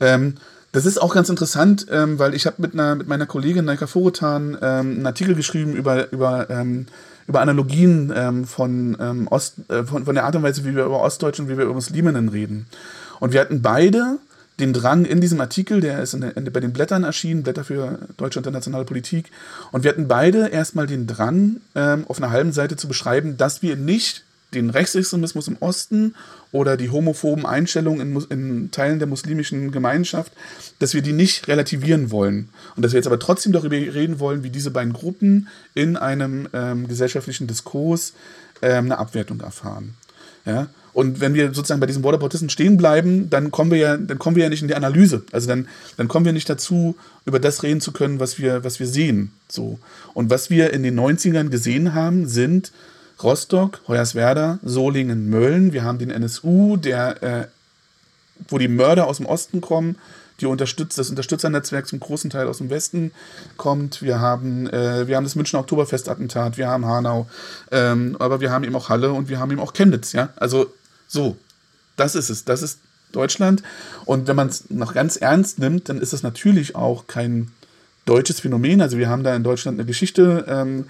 Ähm, das ist auch ganz interessant, ähm, weil ich habe mit, mit meiner Kollegin Naika Forotan ähm, einen Artikel geschrieben über, über, ähm, über Analogien ähm, von, ähm, Ost, äh, von, von der Art und Weise, wie wir über Ostdeutschen wie wir über Musliminnen reden. Und wir hatten beide den Drang in diesem Artikel, der ist in in, bei den Blättern erschienen, Blätter für deutsche internationale Politik, und wir hatten beide erstmal den Drang, ähm, auf einer halben Seite zu beschreiben, dass wir nicht den Rechtsextremismus im Osten oder die homophoben Einstellungen in, in, Teilen der muslimischen Gemeinschaft, dass wir die nicht relativieren wollen. Und dass wir jetzt aber trotzdem darüber reden wollen, wie diese beiden Gruppen in einem ähm, gesellschaftlichen Diskurs ähm, eine Abwertung erfahren. Ja? Und wenn wir sozusagen bei diesen Borderportisten stehen bleiben, dann kommen wir ja, dann kommen wir ja nicht in die Analyse. Also dann, dann kommen wir nicht dazu, über das reden zu können, was wir, was wir sehen. So. Und was wir in den 90ern gesehen haben, sind Rostock, Hoyerswerda, Solingen, Mölln. Wir haben den NSU, der, äh, wo die Mörder aus dem Osten kommen, die unterstützt, das Unterstützernetzwerk zum großen Teil aus dem Westen kommt. Wir haben, äh, wir haben das Münchner Oktoberfestattentat, wir haben Hanau, ähm, aber wir haben eben auch Halle und wir haben eben auch Chemnitz, ja. Also so, das ist es. Das ist Deutschland. Und wenn man es noch ganz ernst nimmt, dann ist es natürlich auch kein deutsches Phänomen. Also wir haben da in Deutschland eine Geschichte, ähm,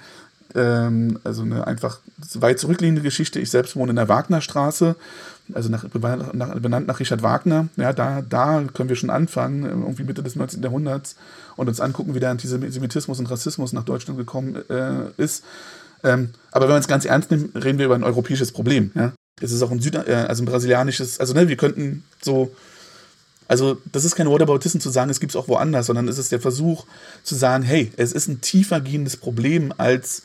ähm, also eine einfach weit zurückliegende Geschichte. Ich selbst wohne in der Wagnerstraße, also nach, nach, benannt nach Richard Wagner. Ja, da, da können wir schon anfangen, irgendwie Mitte des 19. Jahrhunderts und uns angucken, wie der Antisemitismus und Rassismus nach Deutschland gekommen äh, ist. Ähm, aber wenn man es ganz ernst nimmt, reden wir über ein europäisches Problem. Ja? Es ist auch ein, Süd äh, also ein brasilianisches, also ne, wir könnten so also, das ist kein Whataboutism zu sagen, es gibt es auch woanders, sondern es ist der Versuch zu sagen, hey, es ist ein tiefer gehendes Problem, als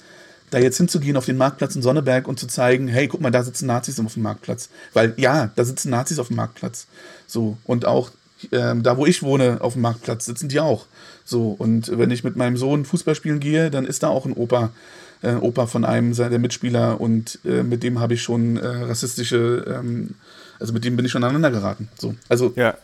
da jetzt hinzugehen auf den Marktplatz in Sonneberg und zu zeigen, hey, guck mal, da sitzen Nazis auf dem Marktplatz. Weil ja, da sitzen Nazis auf dem Marktplatz. So, und auch ähm, da, wo ich wohne, auf dem Marktplatz, sitzen die auch. So, und wenn ich mit meinem Sohn Fußball spielen gehe, dann ist da auch ein Opa, äh, Opa von einem der Mitspieler und äh, mit dem habe ich schon äh, rassistische, ähm, also mit dem bin ich schon aneinander geraten. So, also ja.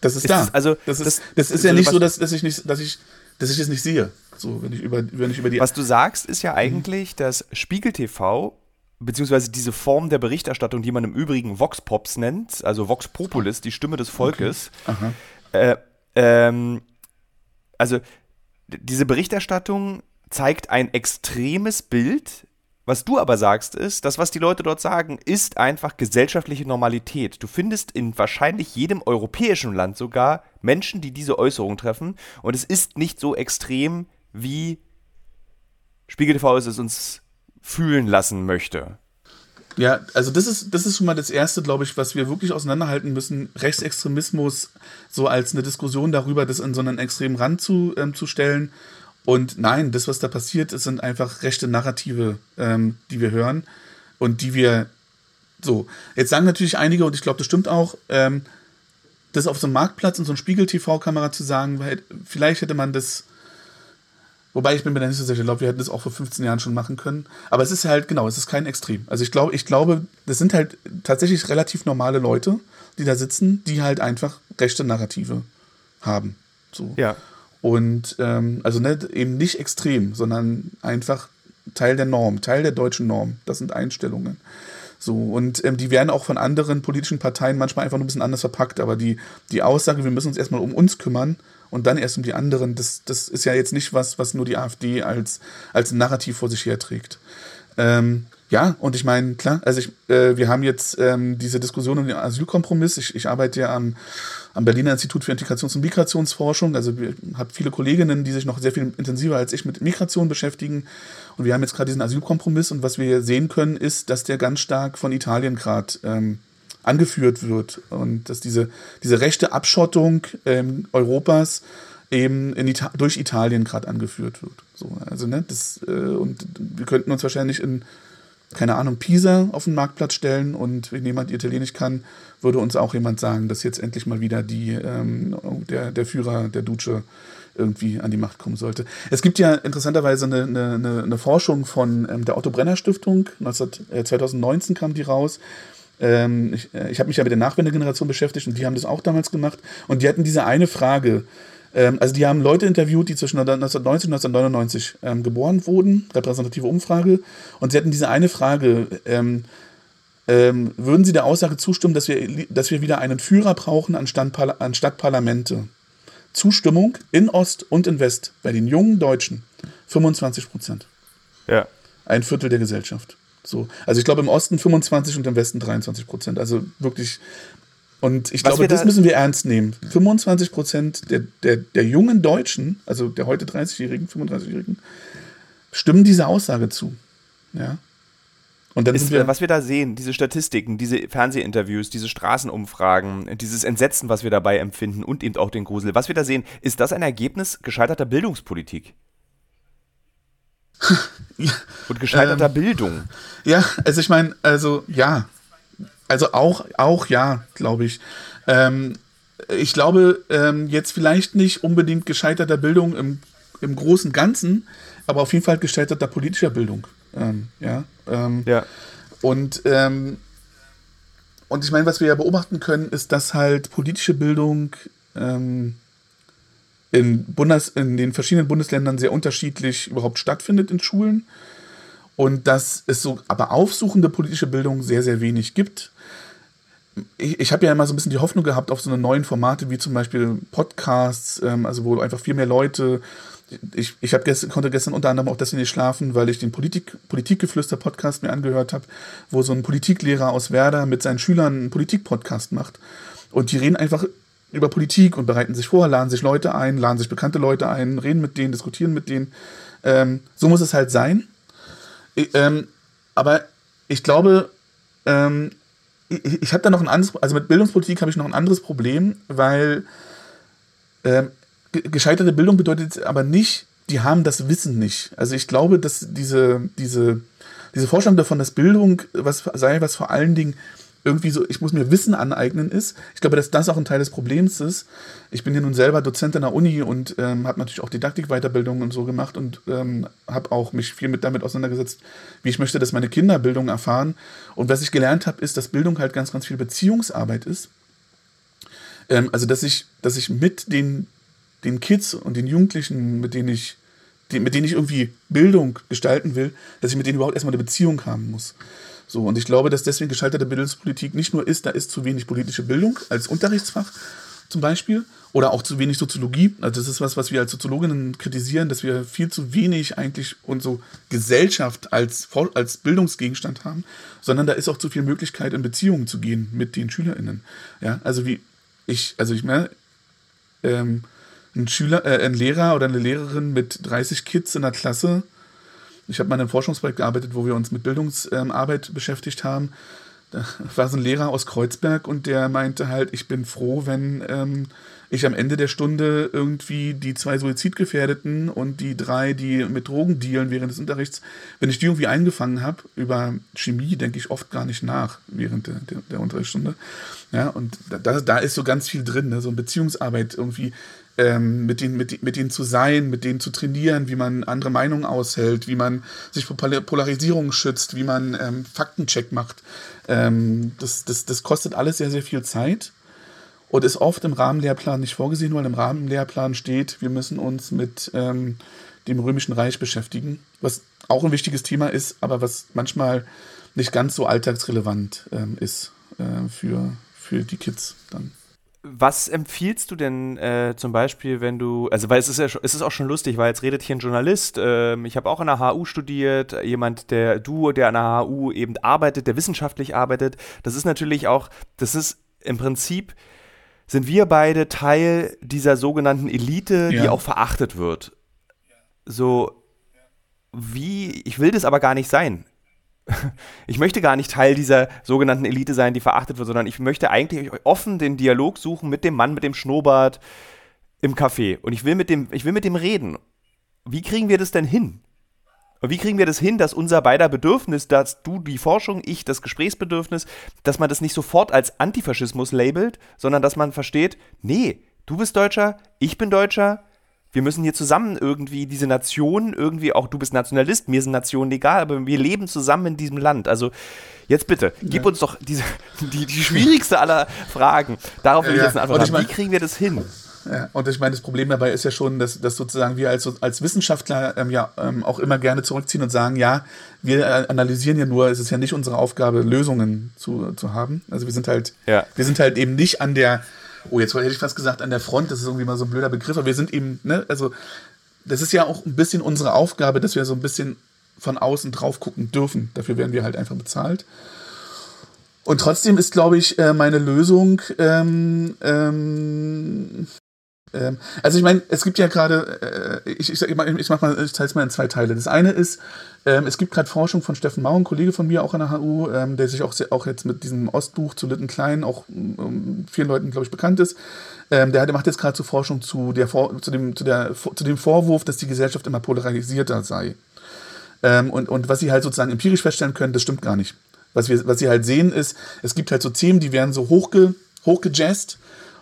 Das ist, ist da. also, das ist, das, das ist ja nicht so, dass, dass ich nicht, dass ich, dass ich es nicht sehe. So, wenn ich über, wenn ich über die. Was du sagst, ist ja eigentlich, mhm. dass Spiegel TV beziehungsweise diese Form der Berichterstattung, die man im Übrigen Vox Pops nennt, also Vox Populis, die Stimme des Volkes. Okay. Äh, ähm, also diese Berichterstattung zeigt ein extremes Bild was du aber sagst, ist, dass was die Leute dort sagen, ist einfach gesellschaftliche Normalität. Du findest in wahrscheinlich jedem europäischen Land sogar Menschen, die diese Äußerung treffen. Und es ist nicht so extrem, wie Spiegel TV es uns fühlen lassen möchte. Ja, also das ist, das ist schon mal das Erste, glaube ich, was wir wirklich auseinanderhalten müssen. Rechtsextremismus so als eine Diskussion darüber, das in so einen extremen Rand zu, ähm, zu stellen und nein, das, was da passiert, es sind einfach rechte Narrative, ähm, die wir hören und die wir so. Jetzt sagen natürlich einige, und ich glaube, das stimmt auch, ähm, das auf so einem Marktplatz in so einer Spiegel-TV-Kamera zu sagen, weil vielleicht hätte man das. Wobei ich bin mir da nicht so sicher, ich glaube, wir hätten das auch vor 15 Jahren schon machen können. Aber es ist halt, genau, es ist kein Extrem. Also ich glaube, ich glaube, das sind halt tatsächlich relativ normale Leute, die da sitzen, die halt einfach rechte Narrative haben. So. Ja. Und ähm, also ne, eben nicht extrem, sondern einfach Teil der Norm, Teil der deutschen Norm. Das sind Einstellungen. So, und ähm, die werden auch von anderen politischen Parteien manchmal einfach nur ein bisschen anders verpackt. Aber die, die Aussage, wir müssen uns erstmal um uns kümmern und dann erst um die anderen, das, das ist ja jetzt nicht was, was nur die AfD als, als Narrativ vor sich herträgt. Ähm, ja, und ich meine, klar, also ich, äh, wir haben jetzt ähm, diese Diskussion um den Asylkompromiss. Ich, ich arbeite ja am, am Berliner Institut für Integrations- und Migrationsforschung. Also ich habe viele Kolleginnen, die sich noch sehr viel intensiver als ich mit Migration beschäftigen. Und wir haben jetzt gerade diesen Asylkompromiss. Und was wir sehen können, ist, dass der ganz stark von Italien gerade ähm, angeführt wird. Und dass diese, diese rechte Abschottung ähm, Europas eben Ita durch Italien gerade angeführt wird. So, also, ne, das, äh, und wir könnten uns wahrscheinlich in keine Ahnung, Pisa auf den Marktplatz stellen und wenn jemand Italienisch kann, würde uns auch jemand sagen, dass jetzt endlich mal wieder die, ähm, der, der Führer der Duce irgendwie an die Macht kommen sollte. Es gibt ja interessanterweise eine, eine, eine Forschung von ähm, der Otto Brenner Stiftung, 19, äh, 2019 kam die raus. Ähm, ich äh, ich habe mich ja mit der Nachwendegeneration beschäftigt und die haben das auch damals gemacht und die hatten diese eine Frage, ähm, also die haben Leute interviewt, die zwischen 1990 und 1999 ähm, geboren wurden, repräsentative Umfrage, und sie hatten diese eine Frage, ähm, ähm, würden Sie der Aussage zustimmen, dass wir, dass wir wieder einen Führer brauchen anstatt, anstatt Parlamente? Zustimmung in Ost und in West bei den jungen Deutschen 25 Prozent. Ja. Ein Viertel der Gesellschaft. So. Also ich glaube im Osten 25 und im Westen 23 Prozent. Also wirklich und ich Was glaube, das müssen wir ernst nehmen. 25 Prozent der, der, der jungen Deutschen, also der heute 30-Jährigen, 35-Jährigen, stimmen dieser Aussage zu. Ja. Und dann ist, wir, was wir da sehen, diese Statistiken, diese Fernsehinterviews, diese Straßenumfragen, dieses Entsetzen, was wir dabei empfinden und eben auch den Grusel, was wir da sehen, ist das ein Ergebnis gescheiterter Bildungspolitik? ja, und gescheiterter ähm, Bildung. Ja, also ich meine, also ja, also auch, auch ja, glaube ich. Ähm, ich glaube, ähm, jetzt vielleicht nicht unbedingt gescheiterter Bildung im, im großen Ganzen, aber auf jeden Fall gescheiterter politischer Bildung. Ähm, ja, ähm, ja. Und, ähm, und ich meine, was wir ja beobachten können, ist, dass halt politische Bildung ähm, in, Bundes, in den verschiedenen Bundesländern sehr unterschiedlich überhaupt stattfindet in Schulen. Und dass es so aber aufsuchende politische Bildung sehr, sehr wenig gibt ich, ich habe ja immer so ein bisschen die Hoffnung gehabt auf so eine neuen Formate wie zum Beispiel Podcasts, ähm, also wo einfach viel mehr Leute. Ich, ich gest, konnte gestern unter anderem auch deswegen nicht schlafen, weil ich den Politik, Politikgeflüster-Podcast mir angehört habe, wo so ein Politiklehrer aus Werder mit seinen Schülern einen Politik-Podcast macht. Und die reden einfach über Politik und bereiten sich vor, laden sich Leute ein, laden sich bekannte Leute ein, reden mit denen, diskutieren mit denen. Ähm, so muss es halt sein. Ähm, aber ich glaube, ähm, ich, ich habe da noch ein anderes, also mit Bildungspolitik habe ich noch ein anderes Problem, weil äh, gescheiterte Bildung bedeutet aber nicht, die haben das Wissen nicht. Also ich glaube, dass diese, diese, diese Vorstellung davon, dass Bildung was sei, was vor allen Dingen irgendwie so, ich muss mir Wissen aneignen ist. Ich glaube, dass das auch ein Teil des Problems ist. Ich bin ja nun selber Dozent in der Uni und ähm, habe natürlich auch Didaktikweiterbildung und so gemacht und ähm, habe auch mich viel mit damit auseinandergesetzt, wie ich möchte, dass meine Kinder Bildung erfahren. Und was ich gelernt habe, ist, dass Bildung halt ganz, ganz viel Beziehungsarbeit ist. Ähm, also, dass ich, dass ich mit den, den Kids und den Jugendlichen, mit denen ich die, mit denen ich irgendwie Bildung gestalten will, dass ich mit denen überhaupt erstmal eine Beziehung haben muss. So, und ich glaube, dass deswegen gescheiterte Bildungspolitik nicht nur ist, da ist zu wenig politische Bildung als Unterrichtsfach zum Beispiel oder auch zu wenig Soziologie. Also das ist was, was wir als Soziologinnen kritisieren, dass wir viel zu wenig eigentlich unsere Gesellschaft als, als Bildungsgegenstand haben, sondern da ist auch zu viel Möglichkeit, in Beziehungen zu gehen mit den SchülerInnen. Ja, also wie ich, also ich meine, ähm, ein Schüler, äh, ein Lehrer oder eine Lehrerin mit 30 Kids in der Klasse ich habe mal in einem Forschungsprojekt gearbeitet, wo wir uns mit Bildungsarbeit beschäftigt haben. Da war so ein Lehrer aus Kreuzberg und der meinte halt, ich bin froh, wenn ähm, ich am Ende der Stunde irgendwie die zwei Suizidgefährdeten und die drei, die mit Drogen dealen während des Unterrichts, wenn ich die irgendwie eingefangen habe, über Chemie denke ich oft gar nicht nach während der, der, der Unterrichtsstunde. Ja, und da, da ist so ganz viel drin, ne? so Beziehungsarbeit irgendwie ähm, mit, denen, mit, mit denen zu sein, mit denen zu trainieren, wie man andere Meinungen aushält, wie man sich vor Polarisierung schützt, wie man ähm, Faktencheck macht. Ähm, das, das, das kostet alles sehr, sehr viel Zeit und ist oft im Rahmenlehrplan nicht vorgesehen, weil im Rahmenlehrplan steht, wir müssen uns mit ähm, dem Römischen Reich beschäftigen, was auch ein wichtiges Thema ist, aber was manchmal nicht ganz so alltagsrelevant ähm, ist äh, für, für die Kids dann. Was empfiehlst du denn äh, zum Beispiel, wenn du, also weil es ist ja es ist auch schon lustig, weil jetzt redet hier ein Journalist, ähm, ich habe auch an der HU studiert, jemand, der du, der an der HU eben arbeitet, der wissenschaftlich arbeitet, das ist natürlich auch, das ist im Prinzip, sind wir beide Teil dieser sogenannten Elite, ja. die auch verachtet wird. So, wie, ich will das aber gar nicht sein ich möchte gar nicht Teil dieser sogenannten Elite sein, die verachtet wird, sondern ich möchte eigentlich offen den Dialog suchen mit dem Mann mit dem Schnurrbart im Café. Und ich will mit dem, ich will mit dem reden. Wie kriegen wir das denn hin? Und wie kriegen wir das hin, dass unser beider Bedürfnis, dass du die Forschung, ich das Gesprächsbedürfnis, dass man das nicht sofort als Antifaschismus labelt, sondern dass man versteht, nee, du bist Deutscher, ich bin Deutscher, wir müssen hier zusammen irgendwie diese Nation, irgendwie auch du bist Nationalist, mir sind Nationen egal, aber wir leben zusammen in diesem Land. Also jetzt bitte, gib ja. uns doch diese, die, die schwierigste aller Fragen. Darauf will ja, ich jetzt eine Antwort haben. Wie kriegen wir das hin? Ja, und ich meine, das Problem dabei ist ja schon, dass, dass sozusagen wir als, als Wissenschaftler ähm, ja ähm, auch immer gerne zurückziehen und sagen, ja, wir äh, analysieren ja nur, es ist ja nicht unsere Aufgabe, Lösungen zu, zu haben. Also wir sind halt, ja. wir sind halt eben nicht an der, oh, jetzt hätte ich fast gesagt, an der Front, das ist irgendwie mal so ein blöder Begriff, aber wir sind eben, ne, also das ist ja auch ein bisschen unsere Aufgabe, dass wir so ein bisschen von außen drauf gucken dürfen. Dafür werden wir halt einfach bezahlt. Und trotzdem ist, glaube ich, äh, meine Lösung, ähm, ähm, ähm, also ich meine, es gibt ja gerade, äh, ich, ich, ich, ich teile es mal in zwei Teile. Das eine ist, ähm, es gibt gerade Forschung von Steffen Mau, ein Kollege von mir auch an der HU, ähm, der sich auch, sehr, auch jetzt mit diesem Ostbuch zu Litten Klein auch ähm, vielen Leuten, glaube ich, bekannt ist. Ähm, der, der macht jetzt gerade so Forschung zu, der, zu, dem, zu, der, zu dem Vorwurf, dass die Gesellschaft immer polarisierter sei. Ähm, und, und was sie halt sozusagen empirisch feststellen können, das stimmt gar nicht. Was, wir, was sie halt sehen ist, es gibt halt so Themen, die werden so hochge,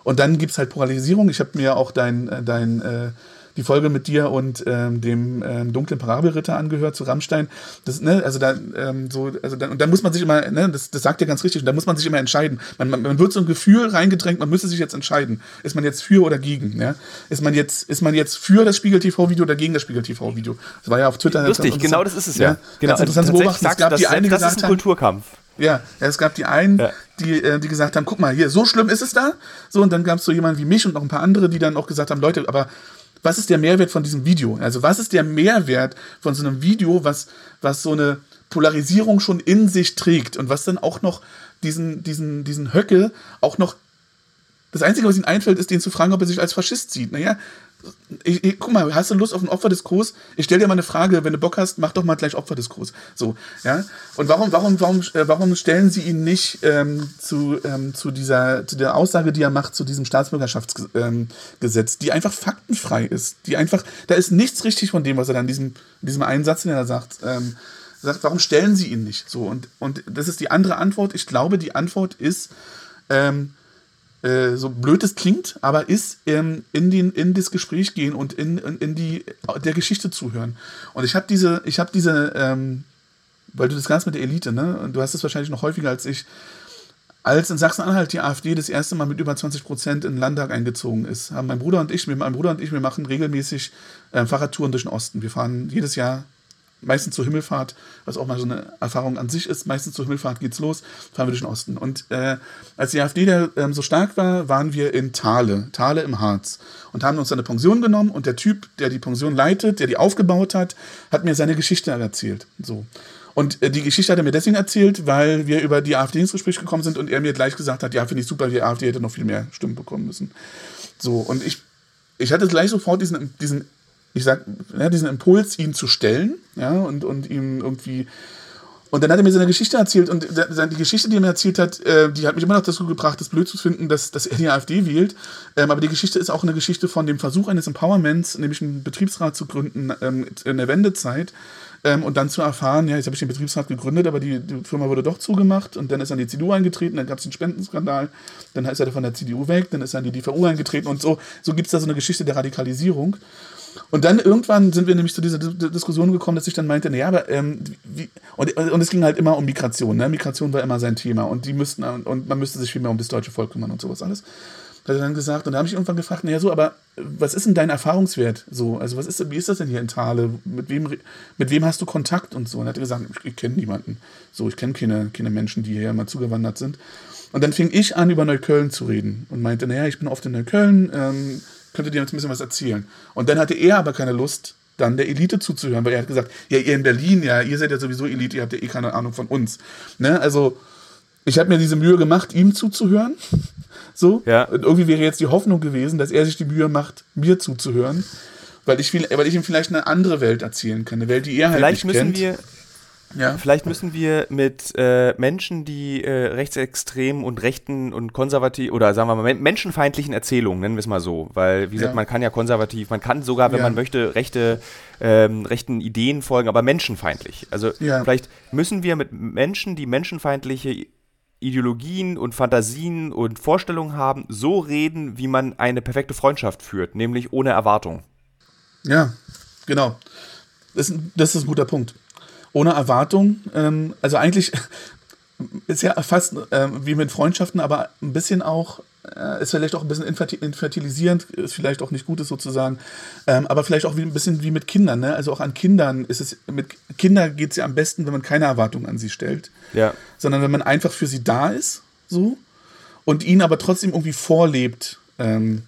und dann gibt es halt Polarisierung. Ich habe mir auch dein, äh, dein äh, die Folge mit dir und ähm, dem ähm, dunklen Parabelritter angehört zu Rammstein. Das, ne, also da, ähm, so, also dann, und dann muss man sich immer, ne, das, das sagt ja ganz richtig, da muss man sich immer entscheiden. Man, man, man wird so ein Gefühl reingedrängt, man müsste sich jetzt entscheiden. Ist man jetzt für oder gegen? Ja? Ist, man jetzt, ist man jetzt für das Spiegel-TV-Video oder gegen das Spiegel-TV-video? Das war ja auf Twitter. Lustig, genau das ist es ja. ja genau. Ganz interessant zu beobachten. Es gab das, die eine das ist ein Kulturkampf. Ja, es gab die einen, ja. die, äh, die gesagt haben, guck mal, hier, so schlimm ist es da. So, und dann gab es so jemanden wie mich und noch ein paar andere, die dann auch gesagt haben, Leute, aber was ist der Mehrwert von diesem Video? Also was ist der Mehrwert von so einem Video, was, was so eine Polarisierung schon in sich trägt und was dann auch noch diesen, diesen, diesen Höcke auch noch das Einzige, was ihm einfällt, ist, den zu fragen, ob er sich als Faschist sieht. Naja, ich, ich, guck mal, hast du Lust auf einen Opferdiskurs? Ich stell dir mal eine Frage, wenn du Bock hast, mach doch mal gleich Opferdiskurs. So, ja. Und warum, warum, warum, äh, warum stellen sie ihn nicht ähm, zu, ähm, zu dieser, zu der Aussage, die er macht, zu diesem Staatsbürgerschaftsgesetz, ähm, die einfach faktenfrei ist, die einfach, da ist nichts richtig von dem, was er dann in diesem, in diesem einen Satz, den er sagt, ähm, sagt, warum stellen sie ihn nicht? So, und, und das ist die andere Antwort. Ich glaube, die Antwort ist, ähm, äh, so blöd es klingt, aber ist ähm, in, den, in das Gespräch gehen und in, in, in die, der Geschichte zuhören. Und ich habe diese, ich habe diese, ähm, weil du das ganz mit der Elite, ne? Und du hast es wahrscheinlich noch häufiger als ich, als in Sachsen-Anhalt die AfD das erste Mal mit über 20 Prozent in den Landtag eingezogen ist, haben mein Bruder und ich, mein Bruder und ich, wir machen regelmäßig äh, Fahrradtouren durch den Osten. Wir fahren jedes Jahr meistens zur Himmelfahrt, was auch mal so eine Erfahrung an sich ist. Meistens zur Himmelfahrt geht's los, fahren wir durch den Osten. Und äh, als die AfD da ähm, so stark war, waren wir in Thale, Thale im Harz und haben uns eine Pension genommen und der Typ, der die Pension leitet, der die aufgebaut hat, hat mir seine Geschichte erzählt. So. Und äh, die Geschichte hat er mir deswegen erzählt, weil wir über die AfD ins Gespräch gekommen sind und er mir gleich gesagt hat, ja, finde ich super, die AfD hätte noch viel mehr Stimmen bekommen müssen. So, und ich, ich hatte gleich sofort diesen, diesen ich sag, ja, diesen Impuls, ihn zu stellen, ja, und, und ihm irgendwie. Und dann hat er mir seine Geschichte erzählt und die Geschichte, die er mir erzählt hat, äh, die hat mich immer noch dazu gebracht, das blöd zu finden, dass, dass er die AfD wählt. Ähm, aber die Geschichte ist auch eine Geschichte von dem Versuch eines Empowerments, nämlich einen Betriebsrat zu gründen ähm, in der Wendezeit. Ähm, und dann zu erfahren, ja, jetzt habe ich den Betriebsrat gegründet, aber die, die, Firma wurde doch zugemacht und dann ist er in die CDU eingetreten, dann gab es den Spendenskandal, dann ist er von der CDU weg, dann ist er in die DVU eingetreten und so, so gibt es da so eine Geschichte der Radikalisierung. Und dann irgendwann sind wir nämlich zu dieser Diskussion gekommen, dass ich dann meinte, naja, aber ähm, wie, und, und es ging halt immer um Migration, ne? Migration war immer sein Thema und die müssten und man müsste sich viel mehr um das deutsche Volk kümmern und sowas alles. Da hat er dann gesagt, und da habe ich irgendwann gefragt, naja, so, aber was ist denn dein Erfahrungswert? So, also was ist, wie ist das denn hier in Thale? Mit wem, mit wem hast du Kontakt und so? Und er hat gesagt, ich, ich kenne niemanden. So, ich kenne keine, keine Menschen, die hierher mal zugewandert sind. Und dann fing ich an, über Neukölln zu reden und meinte, naja, ich bin oft in Neukölln, ähm, könnte dir jetzt ein bisschen was erzählen. Und dann hatte er aber keine Lust, dann der Elite zuzuhören, weil er hat gesagt, ja, ihr in Berlin, ja, ihr seid ja sowieso Elite, ihr habt ja eh keine Ahnung von uns. Ne? Also, ich habe mir diese Mühe gemacht, ihm zuzuhören. So. Ja. Und irgendwie wäre jetzt die Hoffnung gewesen, dass er sich die Mühe macht, mir zuzuhören. Weil ich, weil ich ihm vielleicht eine andere Welt erzählen kann. Eine Welt, die er halt vielleicht nicht müssen kennt. Wir ja. Vielleicht müssen wir mit äh, Menschen, die äh, rechtsextrem und rechten und konservativ oder sagen wir mal menschenfeindlichen Erzählungen, nennen wir es mal so, weil wie gesagt, ja. man kann ja konservativ, man kann sogar, wenn ja. man möchte, rechte, ähm, rechten Ideen folgen, aber menschenfeindlich. Also vielleicht müssen wir mit Menschen, die menschenfeindliche Ideologien und Fantasien und Vorstellungen haben, so reden, wie man eine perfekte Freundschaft führt, nämlich ohne Erwartung. Ja, genau. Das, das ist ein guter Punkt ohne Erwartung. Ähm, also eigentlich ist ja fast äh, wie mit Freundschaften, aber ein bisschen auch, äh, ist vielleicht auch ein bisschen infertilisierend, ist vielleicht auch nicht gut, ist sozusagen, ähm, aber vielleicht auch wie, ein bisschen wie mit Kindern. Ne? Also auch an Kindern ist es, mit Kindern geht es ja am besten, wenn man keine Erwartungen an sie stellt, ja. sondern wenn man einfach für sie da ist, so, und ihnen aber trotzdem irgendwie vorlebt, ähm,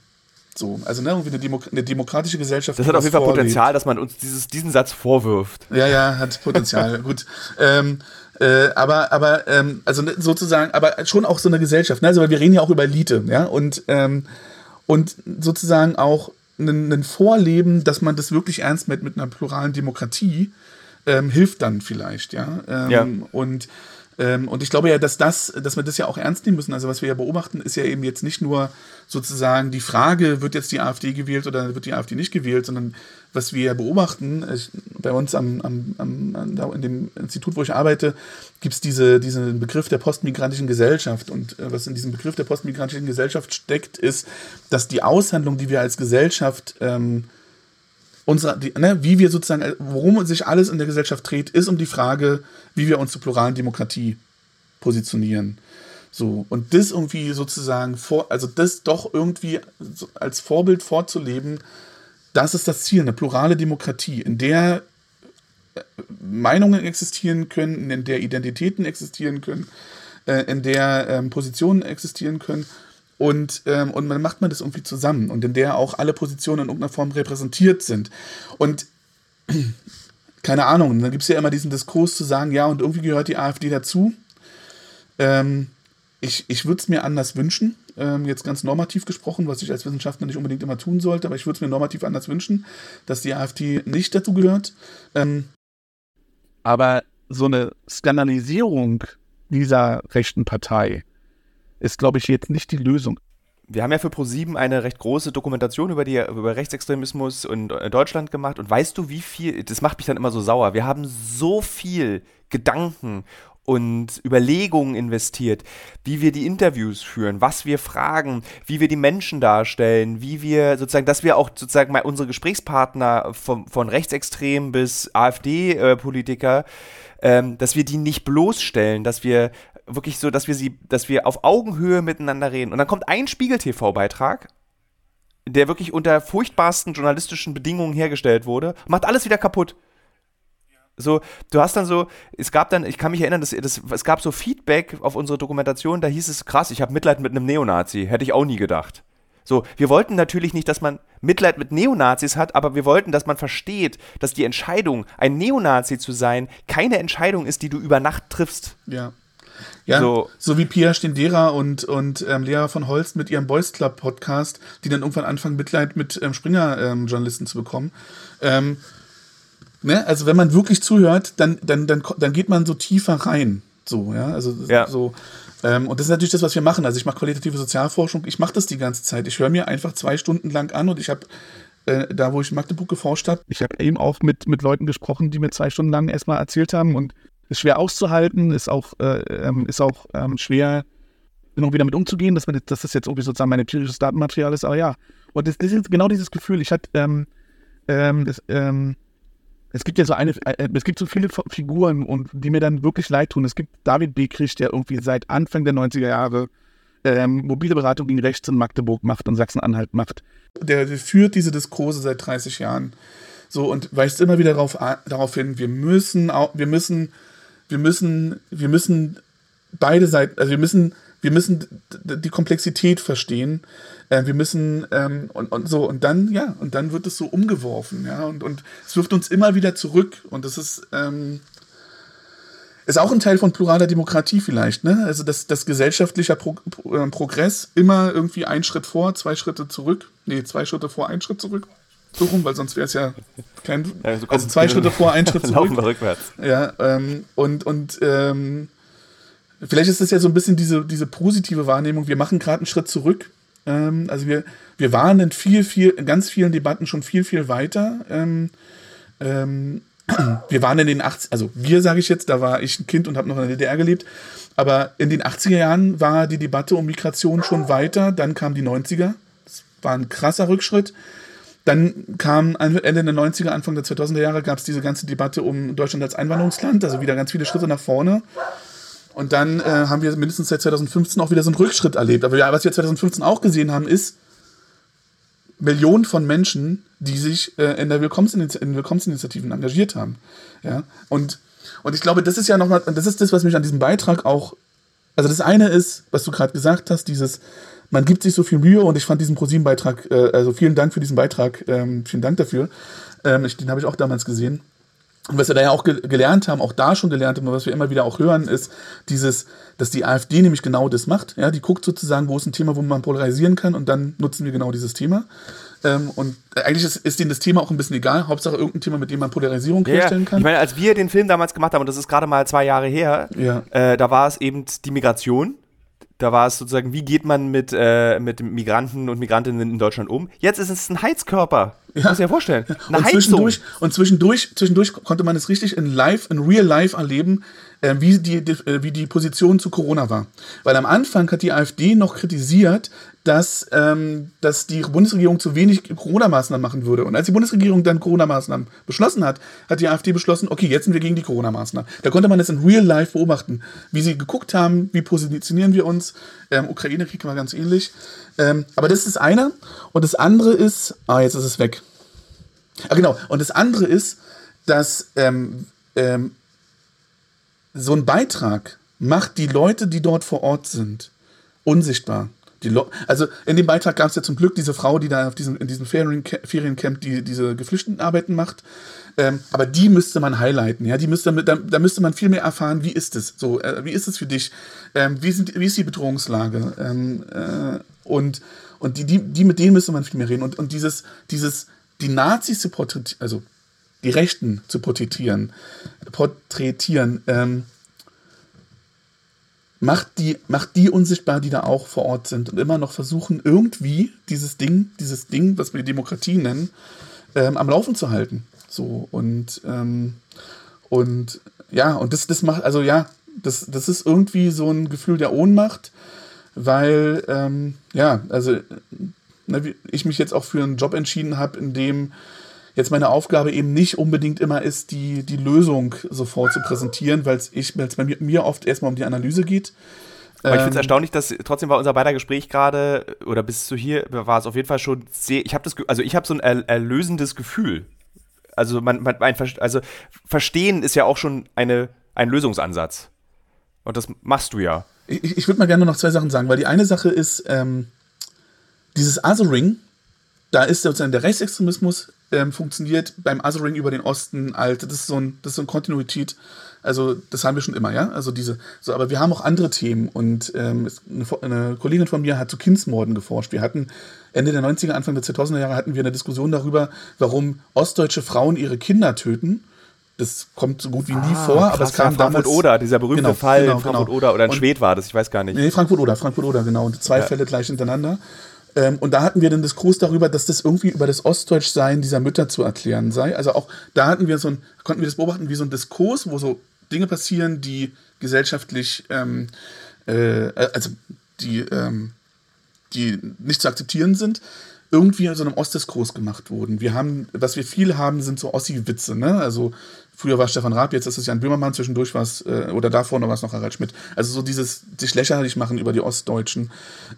so, also ne, irgendwie eine, Demo eine demokratische Gesellschaft. Das hat auf jeden Fall Potenzial, dass man uns dieses, diesen Satz vorwirft. Ja, ja, hat Potenzial. Gut. Ähm, äh, aber, aber, ähm, also ne, sozusagen, aber schon auch so eine Gesellschaft, ne? Also, weil wir reden ja auch über Elite, ja, und, ähm, und sozusagen auch ein Vorleben, dass man das wirklich ernst mit, mit einer pluralen Demokratie ähm, hilft dann vielleicht, ja. Ähm, ja. Und und ich glaube ja, dass das, dass wir das ja auch ernst nehmen müssen. Also was wir ja beobachten, ist ja eben jetzt nicht nur sozusagen die Frage, wird jetzt die AfD gewählt oder wird die AfD nicht gewählt, sondern was wir beobachten, ich, bei uns am, am, am, in dem Institut, wo ich arbeite, gibt es diese, diesen Begriff der postmigrantischen Gesellschaft. Und äh, was in diesem Begriff der postmigrantischen Gesellschaft steckt, ist, dass die Aushandlung, die wir als Gesellschaft ähm, unsere, die, ne, wie wir sozusagen, worum sich alles in der Gesellschaft dreht, ist um die Frage, wie wir uns zur pluralen Demokratie positionieren. So, und das irgendwie sozusagen vor, also das doch irgendwie als Vorbild vorzuleben, das ist das Ziel, eine plurale Demokratie, in der äh, Meinungen existieren können, in der Identitäten existieren können, äh, in der ähm, Positionen existieren können und, ähm, und dann macht man das irgendwie zusammen und in der auch alle Positionen in irgendeiner Form repräsentiert sind. Und keine Ahnung, dann gibt es ja immer diesen Diskurs zu sagen, ja, und irgendwie gehört die AfD dazu. Ähm, ich ich würde es mir anders wünschen, ähm, jetzt ganz normativ gesprochen, was ich als Wissenschaftler nicht unbedingt immer tun sollte, aber ich würde es mir normativ anders wünschen, dass die AfD nicht dazu gehört. Ähm, aber so eine Skandalisierung dieser rechten Partei, ist, glaube ich, jetzt nicht die Lösung. Wir haben ja für ProSieben eine recht große Dokumentation über, die, über Rechtsextremismus in Deutschland gemacht. Und weißt du, wie viel, das macht mich dann immer so sauer, wir haben so viel Gedanken und Überlegungen investiert, wie wir die Interviews führen, was wir fragen, wie wir die Menschen darstellen, wie wir sozusagen, dass wir auch sozusagen mal unsere Gesprächspartner von, von Rechtsextrem bis AfD-Politiker, äh, ähm, dass wir die nicht bloßstellen, dass wir wirklich so, dass wir sie, dass wir auf Augenhöhe miteinander reden. Und dann kommt ein Spiegel-TV-Beitrag, der wirklich unter furchtbarsten journalistischen Bedingungen hergestellt wurde, macht alles wieder kaputt. So, du hast dann so, es gab dann, ich kann mich erinnern, dass, dass, es gab so Feedback auf unsere Dokumentation, da hieß es, krass, ich habe Mitleid mit einem Neonazi, hätte ich auch nie gedacht. So, wir wollten natürlich nicht, dass man Mitleid mit Neonazis hat, aber wir wollten, dass man versteht, dass die Entscheidung, ein Neonazi zu sein, keine Entscheidung ist, die du über Nacht triffst. Ja. Ja, so, so wie Pia Stendera und, und ähm, Lea von Holst mit ihrem Boys Club Podcast, die dann irgendwann anfangen, Mitleid mit ähm, Springer-Journalisten ähm, zu bekommen. Ähm, ne? Also wenn man wirklich zuhört, dann, dann, dann, dann geht man so tiefer rein. So, ja, also ja. so. Ähm, und das ist natürlich das, was wir machen. Also ich mache qualitative Sozialforschung, ich mache das die ganze Zeit. Ich höre mir einfach zwei Stunden lang an und ich habe äh, da, wo ich in Magdeburg geforscht habe. Ich habe eben auch mit, mit Leuten gesprochen, die mir zwei Stunden lang erstmal erzählt haben und ist schwer auszuhalten, ist auch, äh, ähm, ist auch ähm, schwer, irgendwie damit umzugehen, dass, man, dass das jetzt irgendwie sozusagen mein empirisches Datenmaterial ist. Aber ja, und das, das ist genau dieses Gefühl. Ich hatte, ähm, ähm, das, ähm, es gibt ja so eine, äh, es gibt so viele Figuren und die mir dann wirklich leid tun. Es gibt David Bekrich, der irgendwie seit Anfang der 90er Jahre ähm, mobile Beratung gegen rechts in Magdeburg macht und Sachsen-Anhalt macht. Der führt diese Diskurse seit 30 Jahren. So und weist immer wieder darauf, darauf hin, wir müssen, wir müssen wir müssen, wir müssen beide Seiten, also wir müssen, wir müssen die Komplexität verstehen. Äh, wir müssen ähm, und, und so und dann ja und dann wird es so umgeworfen, ja und und es wirft uns immer wieder zurück und das ist ähm, ist auch ein Teil von pluraler Demokratie vielleicht, ne? Also dass, dass gesellschaftlicher Pro, Pro, äh, Progress immer irgendwie ein Schritt vor, zwei Schritte zurück, nee, zwei Schritte vor, ein Schritt zurück. So rum, weil sonst wäre es ja kein. Ja, so also zwei Schritte vor, ein Schritt zurück. Laufen wir rückwärts. Ja, ähm, und, und ähm, vielleicht ist das ja so ein bisschen diese, diese positive Wahrnehmung. Wir machen gerade einen Schritt zurück. Ähm, also wir, wir waren in viel, viel, in ganz vielen Debatten schon viel, viel weiter. Ähm, ähm, wir waren in den 80 also wir sage ich jetzt, da war ich ein Kind und habe noch in der DDR gelebt, aber in den 80er Jahren war die Debatte um Migration schon weiter, dann kamen die 90er, das war ein krasser Rückschritt. Dann kam Ende der 90er, Anfang der 2000er Jahre gab es diese ganze Debatte um Deutschland als Einwanderungsland, also wieder ganz viele Schritte nach vorne. Und dann äh, haben wir mindestens seit 2015 auch wieder so einen Rückschritt erlebt. Aber ja, was wir 2015 auch gesehen haben, ist, Millionen von Menschen, die sich äh, in der Willkommensiniti in Willkommensinitiativen engagiert haben. Ja? Und, und ich glaube, das ist ja nochmal, das ist das, was mich an diesem Beitrag auch. Also das eine ist, was du gerade gesagt hast, dieses, man gibt sich so viel Mühe und ich fand diesen ProSieben-Beitrag, äh, also vielen Dank für diesen Beitrag, ähm, vielen Dank dafür. Ähm, ich, den habe ich auch damals gesehen. Und was wir da ja auch ge gelernt haben, auch da schon gelernt haben, was wir immer wieder auch hören, ist dieses, dass die AfD nämlich genau das macht. Ja, die guckt sozusagen, wo ist ein Thema, wo man polarisieren kann und dann nutzen wir genau dieses Thema. Ähm, und eigentlich ist, ist denen das Thema auch ein bisschen egal. Hauptsache irgendein Thema, mit dem man Polarisierung ja, herstellen kann. Ich meine, als wir den Film damals gemacht haben, und das ist gerade mal zwei Jahre her, ja. äh, da war es eben die Migration. Da war es sozusagen, wie geht man mit, äh, mit Migranten und Migrantinnen in Deutschland um? Jetzt ist es ein Heizkörper. Ja. Muss dir ja vorstellen. Eine und zwischendurch, und zwischendurch, zwischendurch konnte man es richtig in live, in real life erleben, äh, wie, die, die, äh, wie die Position zu Corona war. Weil am Anfang hat die AfD noch kritisiert, dass, ähm, dass die Bundesregierung zu wenig Corona-Maßnahmen machen würde. Und als die Bundesregierung dann Corona-Maßnahmen beschlossen hat, hat die AfD beschlossen, okay, jetzt sind wir gegen die Corona-Maßnahmen. Da konnte man das in real life beobachten, wie sie geguckt haben, wie positionieren wir uns. Ähm, Ukraine-Krieg war ganz ähnlich. Ähm, aber das ist das eine. Und das andere ist, ah, jetzt ist es weg. Ah, genau. Und das andere ist, dass ähm, ähm, so ein Beitrag macht die Leute, die dort vor Ort sind, unsichtbar. Also in dem Beitrag gab es ja zum Glück diese Frau, die da auf diesem, in diesem Feriencamp die, diese Geflüchtetenarbeiten macht. Ähm, aber die müsste man highlighten, ja. Die müsste, da, da müsste man viel mehr erfahren, wie ist es? So, äh, wie ist es für dich? Ähm, wie, sind, wie ist die Bedrohungslage? Ähm, äh, und und die, die, die, mit denen müsste man viel mehr reden. Und, und dieses, dieses, die Nazis zu porträtieren, also die Rechten zu porträtieren, porträtieren, ähm, macht die, macht die unsichtbar, die da auch vor Ort sind und immer noch versuchen, irgendwie dieses Ding, dieses Ding, was wir Demokratie nennen, ähm, am Laufen zu halten. So, und, ähm, und ja, und das, das macht, also ja, das, das ist irgendwie so ein Gefühl der Ohnmacht, weil, ähm, ja, also ne, ich mich jetzt auch für einen Job entschieden habe, in dem jetzt meine Aufgabe eben nicht unbedingt immer ist, die, die Lösung sofort zu präsentieren, weil es bei mir, mir oft erstmal um die Analyse geht. Aber ich finde es ähm, erstaunlich, dass trotzdem war unser beider Gespräch gerade, oder bis zu hier, war es auf jeden Fall schon sehr, ich habe das, also ich habe so ein erlösendes Gefühl. Also man, man ein, also Verstehen ist ja auch schon eine, ein Lösungsansatz. Und das machst du ja. Ich, ich würde mal gerne noch zwei Sachen sagen, weil die eine Sache ist, ähm, dieses Othering, da ist sozusagen der Rechtsextremismus ähm, funktioniert beim Othering über den Osten alt. Das ist so ein, das ist so eine Kontinuität. Also das haben wir schon immer, ja. Also diese, so, aber wir haben auch andere Themen und ähm, eine, eine, Kollegin von mir hat zu Kindsmorden geforscht. Wir hatten Ende der 90er, Anfang der 2000er Jahre hatten wir eine Diskussion darüber, warum ostdeutsche Frauen ihre Kinder töten. Das kommt so gut wie nie ah, vor, krass, aber es kam ja, Frankfurt damals. Oder, dieser berühmte genau, Fall genau, Frankfurt genau. Oder oder in Schwed war das, ich weiß gar nicht. Nee, Frankfurt Oder, Frankfurt Oder, genau. Und zwei ja. Fälle gleich hintereinander. Ähm, und da hatten wir den Diskurs darüber, dass das irgendwie über das Ostdeutschsein dieser Mütter zu erklären sei. Also auch da hatten wir so ein, konnten wir das beobachten, wie so ein Diskurs, wo so Dinge passieren, die gesellschaftlich, ähm, äh, also die, ähm, die nicht zu akzeptieren sind, irgendwie in so einem Ostdiskurs gemacht wurden. Wir haben, was wir viel haben, sind so Ossi-Witze, ne? Also Früher war Stefan Raab, jetzt ist es Jan Böhmermann, zwischendurch war es, äh, oder davor noch war es noch Harald Schmidt. Also so dieses sich lächerlich machen über die Ostdeutschen.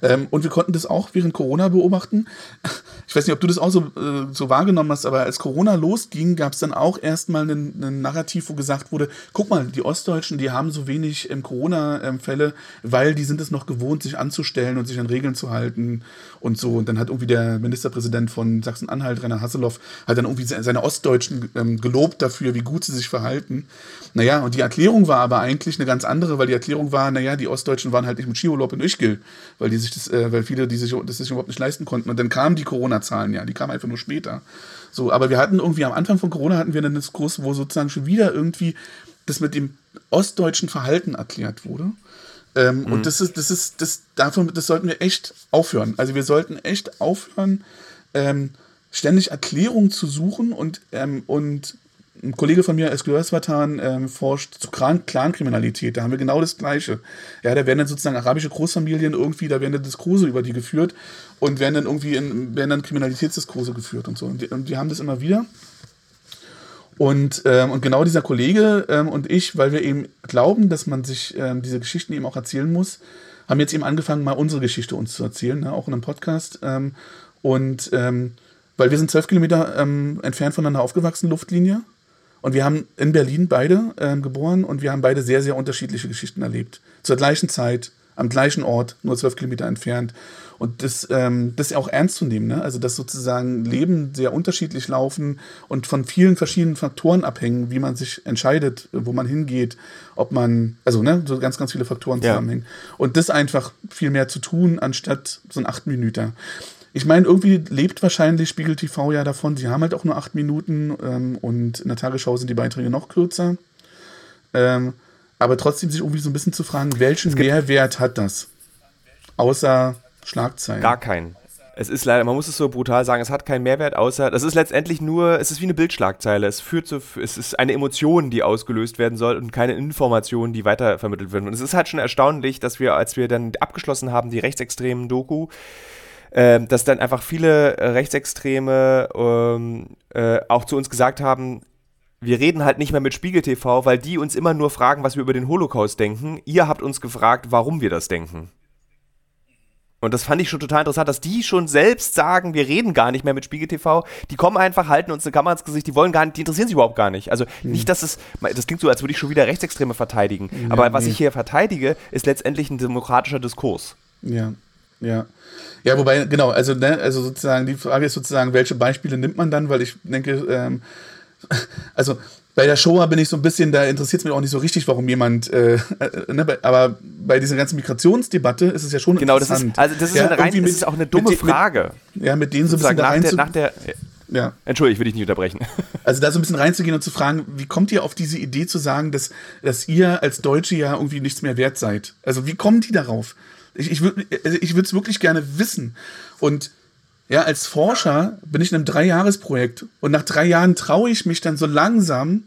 Ähm, und wir konnten das auch während Corona beobachten. Ich weiß nicht, ob du das auch so, äh, so wahrgenommen hast, aber als Corona losging, gab es dann auch erstmal ein Narrativ, wo gesagt wurde, guck mal, die Ostdeutschen, die haben so wenig ähm, Corona-Fälle, weil die sind es noch gewohnt, sich anzustellen und sich an Regeln zu halten und so. Und dann hat irgendwie der Ministerpräsident von Sachsen-Anhalt, Rainer Hasselhoff, hat dann irgendwie seine Ostdeutschen ähm, gelobt dafür, wie gut sie sie sich verhalten. Naja, und die Erklärung war aber eigentlich eine ganz andere, weil die Erklärung war, naja, die Ostdeutschen waren halt nicht mit Skiurlaub in Ischgl, weil die sich das, äh, weil viele, die sich das sich überhaupt nicht leisten konnten. Und dann kamen die Corona-Zahlen, ja, die kamen einfach nur später. So, aber wir hatten irgendwie am Anfang von Corona hatten wir einen Diskurs, wo sozusagen schon wieder irgendwie das mit dem ostdeutschen Verhalten erklärt wurde. Ähm, mhm. Und das ist, das ist, das, davon, das sollten wir echt aufhören. Also wir sollten echt aufhören, ähm, ständig Erklärungen zu suchen und, ähm, und ein Kollege von mir, Eskil Özvatan, ähm, forscht zu Clankriminalität. Da haben wir genau das Gleiche. Ja, da werden dann sozusagen arabische Großfamilien irgendwie, da werden dann Diskurse über die geführt und werden dann irgendwie in, werden dann Kriminalitätsdiskurse geführt und so. Und die, und die haben das immer wieder. Und, ähm, und genau dieser Kollege ähm, und ich, weil wir eben glauben, dass man sich ähm, diese Geschichten eben auch erzählen muss, haben jetzt eben angefangen, mal unsere Geschichte uns zu erzählen, ne, auch in einem Podcast. Ähm, und ähm, weil wir sind zwölf Kilometer ähm, entfernt voneinander aufgewachsen, Luftlinie. Und wir haben in Berlin beide ähm, geboren und wir haben beide sehr, sehr unterschiedliche Geschichten erlebt. Zur gleichen Zeit, am gleichen Ort, nur zwölf Kilometer entfernt. Und das, ähm, das auch ernst zu nehmen, ne? Also, dass sozusagen Leben sehr unterschiedlich laufen und von vielen verschiedenen Faktoren abhängen, wie man sich entscheidet, wo man hingeht, ob man, also, ne, so ganz, ganz viele Faktoren zusammenhängen. Ja. Und das einfach viel mehr zu tun, anstatt so ein acht Minuten. Ich meine, irgendwie lebt wahrscheinlich Spiegel TV ja davon. Sie haben halt auch nur acht Minuten ähm, und in der Tagesschau sind die Beiträge noch kürzer. Ähm, aber trotzdem sich irgendwie so ein bisschen zu fragen, welchen Mehrwert hat das? Außer Schlagzeilen. Gar keinen. Es ist leider, man muss es so brutal sagen, es hat keinen Mehrwert, außer, das ist letztendlich nur, es ist wie eine Bildschlagzeile. Es führt zu, es ist eine Emotion, die ausgelöst werden soll und keine Information, die weitervermittelt wird. Und es ist halt schon erstaunlich, dass wir, als wir dann abgeschlossen haben, die rechtsextremen Doku, äh, dass dann einfach viele äh, Rechtsextreme ähm, äh, auch zu uns gesagt haben, wir reden halt nicht mehr mit Spiegel TV, weil die uns immer nur fragen, was wir über den Holocaust denken. Ihr habt uns gefragt, warum wir das denken. Und das fand ich schon total interessant, dass die schon selbst sagen, wir reden gar nicht mehr mit Spiegel TV. Die kommen einfach, halten uns eine Kamera ins Gesicht, die wollen gar nicht, die interessieren sich überhaupt gar nicht. Also mhm. nicht, dass es, das klingt so, als würde ich schon wieder Rechtsextreme verteidigen. Ja, Aber was nee. ich hier verteidige, ist letztendlich ein demokratischer Diskurs. Ja, ja. Ja, wobei, genau, also, ne, also sozusagen, die Frage ist sozusagen, welche Beispiele nimmt man dann, weil ich denke, ähm, also bei der Shoah bin ich so ein bisschen, da interessiert es mich auch nicht so richtig, warum jemand, äh, äh, ne, aber bei dieser ganzen Migrationsdebatte ist es ja schon genau, interessant. Genau, das ist, also das ist, ja, eine rein, mit, das ist auch eine dumme mit, Frage. Mit, ja, mit denen so ein bisschen nach, rein der, nach der, ja. Entschuldigung, ich will dich nicht unterbrechen. Also da so ein bisschen reinzugehen und zu fragen, wie kommt ihr auf diese Idee zu sagen, dass, dass ihr als Deutsche ja irgendwie nichts mehr wert seid? Also wie kommen die darauf? Ich, ich würde also es wirklich gerne wissen. Und ja, als Forscher bin ich in einem Dreijahresprojekt und nach drei Jahren traue ich mich dann so langsam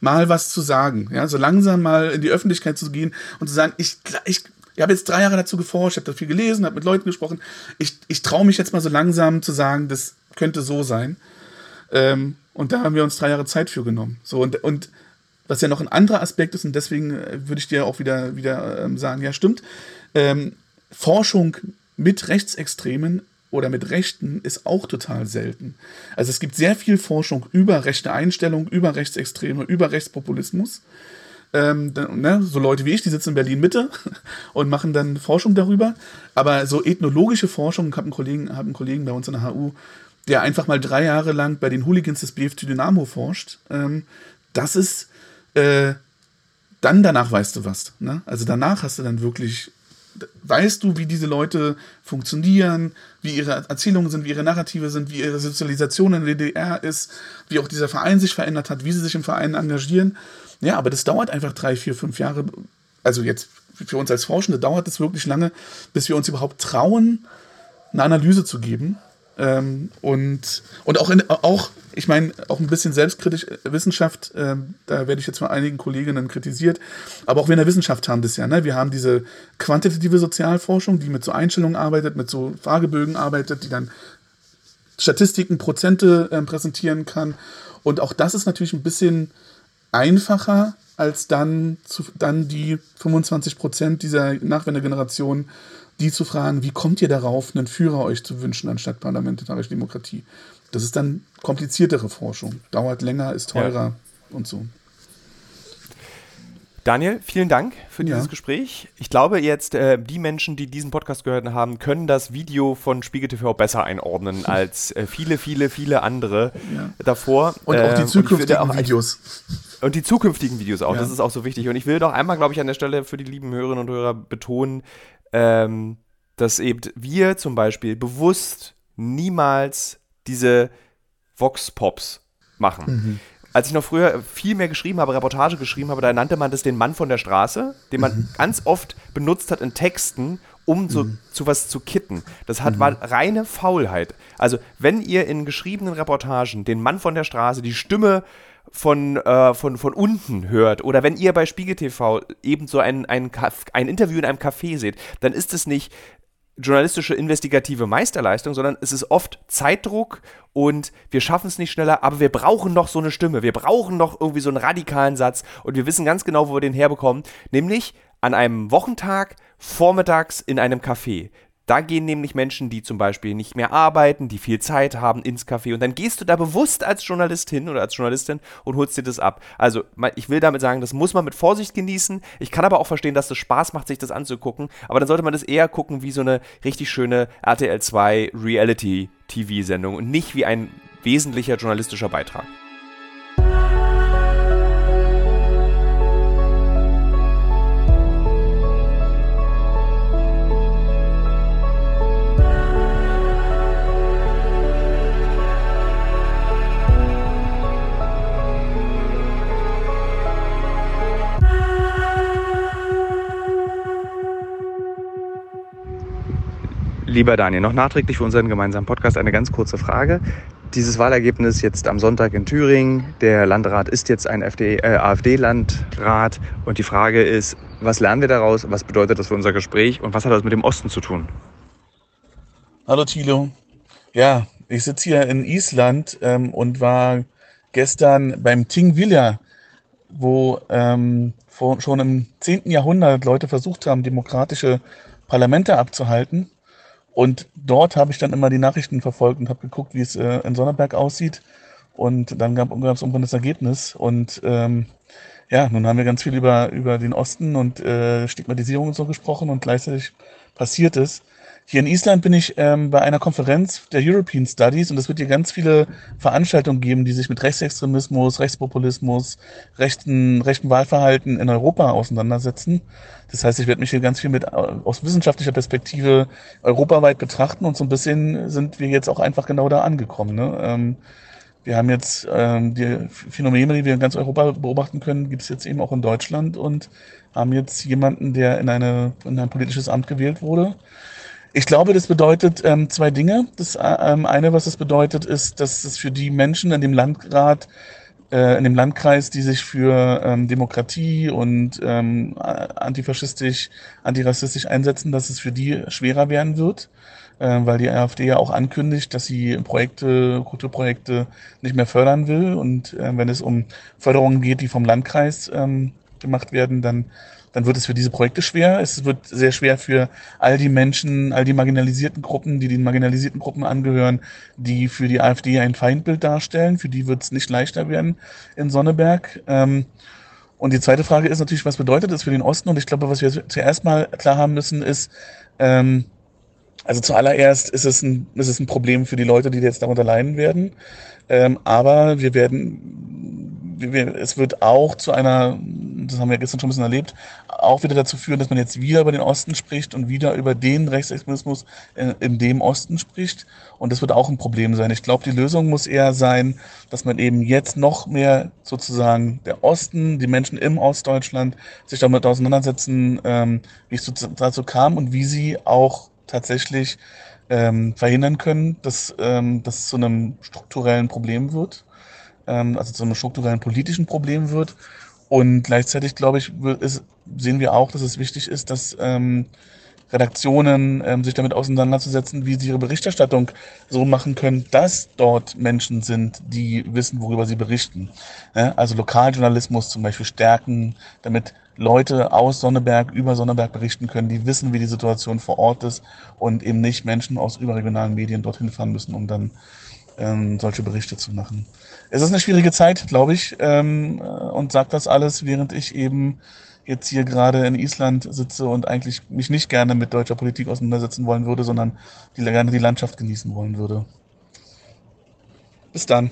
mal was zu sagen. Ja, so langsam mal in die Öffentlichkeit zu gehen und zu sagen, ich, ich, ich habe jetzt drei Jahre dazu geforscht, habe da viel gelesen, habe mit Leuten gesprochen. Ich, ich traue mich jetzt mal so langsam zu sagen, das könnte so sein. Ähm, und da haben wir uns drei Jahre Zeit für genommen. So und, und was ja noch ein anderer Aspekt ist, und deswegen äh, würde ich dir auch wieder, wieder ähm, sagen, ja, stimmt. Ähm, Forschung mit Rechtsextremen oder mit Rechten ist auch total selten. Also es gibt sehr viel Forschung über rechte Einstellung, über Rechtsextreme, über Rechtspopulismus. Ähm, ne, so Leute wie ich, die sitzen in Berlin Mitte und machen dann Forschung darüber. Aber so ethnologische Forschung, ich habe einen Kollegen, hab einen Kollegen bei uns in der HU, der einfach mal drei Jahre lang bei den Hooligans des BFT Dynamo forscht. Ähm, das ist, äh, dann danach weißt du was. Ne? Also danach hast du dann wirklich weißt du, wie diese Leute funktionieren, wie ihre Erzählungen sind, wie ihre Narrative sind, wie ihre Sozialisation in der DDR ist, wie auch dieser Verein sich verändert hat, wie sie sich im Verein engagieren. Ja, aber das dauert einfach drei, vier, fünf Jahre. Also jetzt für uns als Forschende dauert es wirklich lange, bis wir uns überhaupt trauen, eine Analyse zu geben. Ähm, und, und auch, in, auch ich meine, auch ein bisschen selbstkritisch, äh, Wissenschaft, äh, da werde ich jetzt von einigen Kolleginnen kritisiert, aber auch wir in der Wissenschaft haben das ja. Ne? Wir haben diese quantitative Sozialforschung, die mit so Einstellungen arbeitet, mit so Fragebögen arbeitet, die dann Statistiken, Prozente äh, präsentieren kann. Und auch das ist natürlich ein bisschen einfacher, als dann, zu, dann die 25 Prozent dieser Nachwendegeneration die zu fragen, wie kommt ihr darauf, einen Führer euch zu wünschen anstatt parlamentarische Demokratie? Das ist dann kompliziertere Forschung, dauert länger, ist teurer ja. und so. Daniel, vielen Dank für dieses ja. Gespräch. Ich glaube jetzt, äh, die Menschen, die diesen Podcast gehört haben, können das Video von Spiegel TV besser einordnen als äh, viele, viele, viele andere ja. davor. Und auch die ähm, zukünftigen auch Videos. Und die zukünftigen Videos auch, ja. das ist auch so wichtig. Und ich will doch einmal, glaube ich, an der Stelle für die lieben Hörerinnen und Hörer betonen, ähm, dass eben wir zum Beispiel bewusst niemals diese Vox-Pops machen. Mhm. Als ich noch früher viel mehr geschrieben habe, Reportage geschrieben habe, da nannte man das den Mann von der Straße, den man mhm. ganz oft benutzt hat in Texten, um so mhm. zu was zu kitten. Das hat, mhm. war reine Faulheit. Also, wenn ihr in geschriebenen Reportagen den Mann von der Straße, die Stimme von, äh, von, von unten hört oder wenn ihr bei Spiegel TV eben so ein, ein, ein Interview in einem Café seht, dann ist es nicht journalistische investigative Meisterleistung, sondern es ist oft Zeitdruck und wir schaffen es nicht schneller, aber wir brauchen noch so eine Stimme, wir brauchen noch irgendwie so einen radikalen Satz und wir wissen ganz genau, wo wir den herbekommen, nämlich an einem Wochentag vormittags in einem Café. Da gehen nämlich Menschen, die zum Beispiel nicht mehr arbeiten, die viel Zeit haben, ins Café. Und dann gehst du da bewusst als Journalistin oder als Journalistin und holst dir das ab. Also, ich will damit sagen, das muss man mit Vorsicht genießen. Ich kann aber auch verstehen, dass es Spaß macht, sich das anzugucken. Aber dann sollte man das eher gucken wie so eine richtig schöne RTL 2 Reality-TV-Sendung und nicht wie ein wesentlicher journalistischer Beitrag. Lieber Daniel, noch nachträglich für unseren gemeinsamen Podcast eine ganz kurze Frage. Dieses Wahlergebnis jetzt am Sonntag in Thüringen, der Landrat ist jetzt ein äh, AfD-Landrat und die Frage ist, was lernen wir daraus, was bedeutet das für unser Gespräch und was hat das mit dem Osten zu tun? Hallo Thilo. Ja, ich sitze hier in Island ähm, und war gestern beim Tingvilla, wo ähm, vor, schon im 10. Jahrhundert Leute versucht haben, demokratische Parlamente abzuhalten. Und dort habe ich dann immer die Nachrichten verfolgt und habe geguckt, wie es äh, in Sonnerberg aussieht. Und dann gab es irgendwann das Ergebnis. Und ähm, ja, nun haben wir ganz viel über, über den Osten und äh, Stigmatisierung und so gesprochen und gleichzeitig passiert es. Hier in Island bin ich ähm, bei einer Konferenz der European Studies und es wird hier ganz viele Veranstaltungen geben, die sich mit Rechtsextremismus, Rechtspopulismus, rechten, rechten Wahlverhalten in Europa auseinandersetzen. Das heißt, ich werde mich hier ganz viel mit äh, aus wissenschaftlicher Perspektive europaweit betrachten und so ein bisschen sind wir jetzt auch einfach genau da angekommen. Ne? Ähm, wir haben jetzt ähm, die Phänomene, die wir in ganz Europa beobachten können, gibt es jetzt eben auch in Deutschland und haben jetzt jemanden, der in, eine, in ein politisches Amt gewählt wurde ich glaube, das bedeutet ähm, zwei Dinge. Das äh, ähm, eine, was es bedeutet, ist, dass es für die Menschen in dem Landrat, äh, in dem Landkreis, die sich für ähm, Demokratie und ähm, antifaschistisch, antirassistisch einsetzen, dass es für die schwerer werden wird, äh, weil die AfD ja auch ankündigt, dass sie Projekte, Kulturprojekte nicht mehr fördern will. Und äh, wenn es um Förderungen geht, die vom Landkreis ähm, gemacht werden, dann dann wird es für diese Projekte schwer. Es wird sehr schwer für all die Menschen, all die marginalisierten Gruppen, die den marginalisierten Gruppen angehören, die für die AfD ein Feindbild darstellen. Für die wird es nicht leichter werden in Sonneberg. Ähm, und die zweite Frage ist natürlich, was bedeutet das für den Osten? Und ich glaube, was wir zuerst mal klar haben müssen, ist, ähm, also zuallererst ist es ein, ist es ein Problem für die Leute, die jetzt darunter leiden werden. Ähm, aber wir werden, es wird auch zu einer das haben wir gestern schon ein bisschen erlebt, auch wieder dazu führen, dass man jetzt wieder über den Osten spricht und wieder über den Rechtsextremismus in, in dem Osten spricht. Und das wird auch ein Problem sein. Ich glaube, die Lösung muss eher sein, dass man eben jetzt noch mehr sozusagen der Osten, die Menschen im Ostdeutschland sich damit auseinandersetzen, ähm, wie es dazu kam und wie sie auch tatsächlich ähm, verhindern können, dass ähm, das zu einem strukturellen Problem wird, ähm, also zu einem strukturellen politischen Problem wird und gleichzeitig, glaube ich, ist, sehen wir auch, dass es wichtig ist, dass ähm, Redaktionen ähm, sich damit auseinanderzusetzen, wie sie ihre Berichterstattung so machen können, dass dort Menschen sind, die wissen, worüber sie berichten. Ja, also Lokaljournalismus zum Beispiel stärken, damit Leute aus Sonneberg über Sonneberg berichten können, die wissen, wie die Situation vor Ort ist und eben nicht Menschen aus überregionalen Medien dorthin fahren müssen, um dann ähm, solche Berichte zu machen es ist eine schwierige Zeit, glaube ich, ähm, und sagt das alles, während ich eben jetzt hier gerade in Island sitze und eigentlich mich nicht gerne mit deutscher Politik auseinandersetzen wollen würde, sondern die, gerne die Landschaft genießen wollen würde. Bis dann.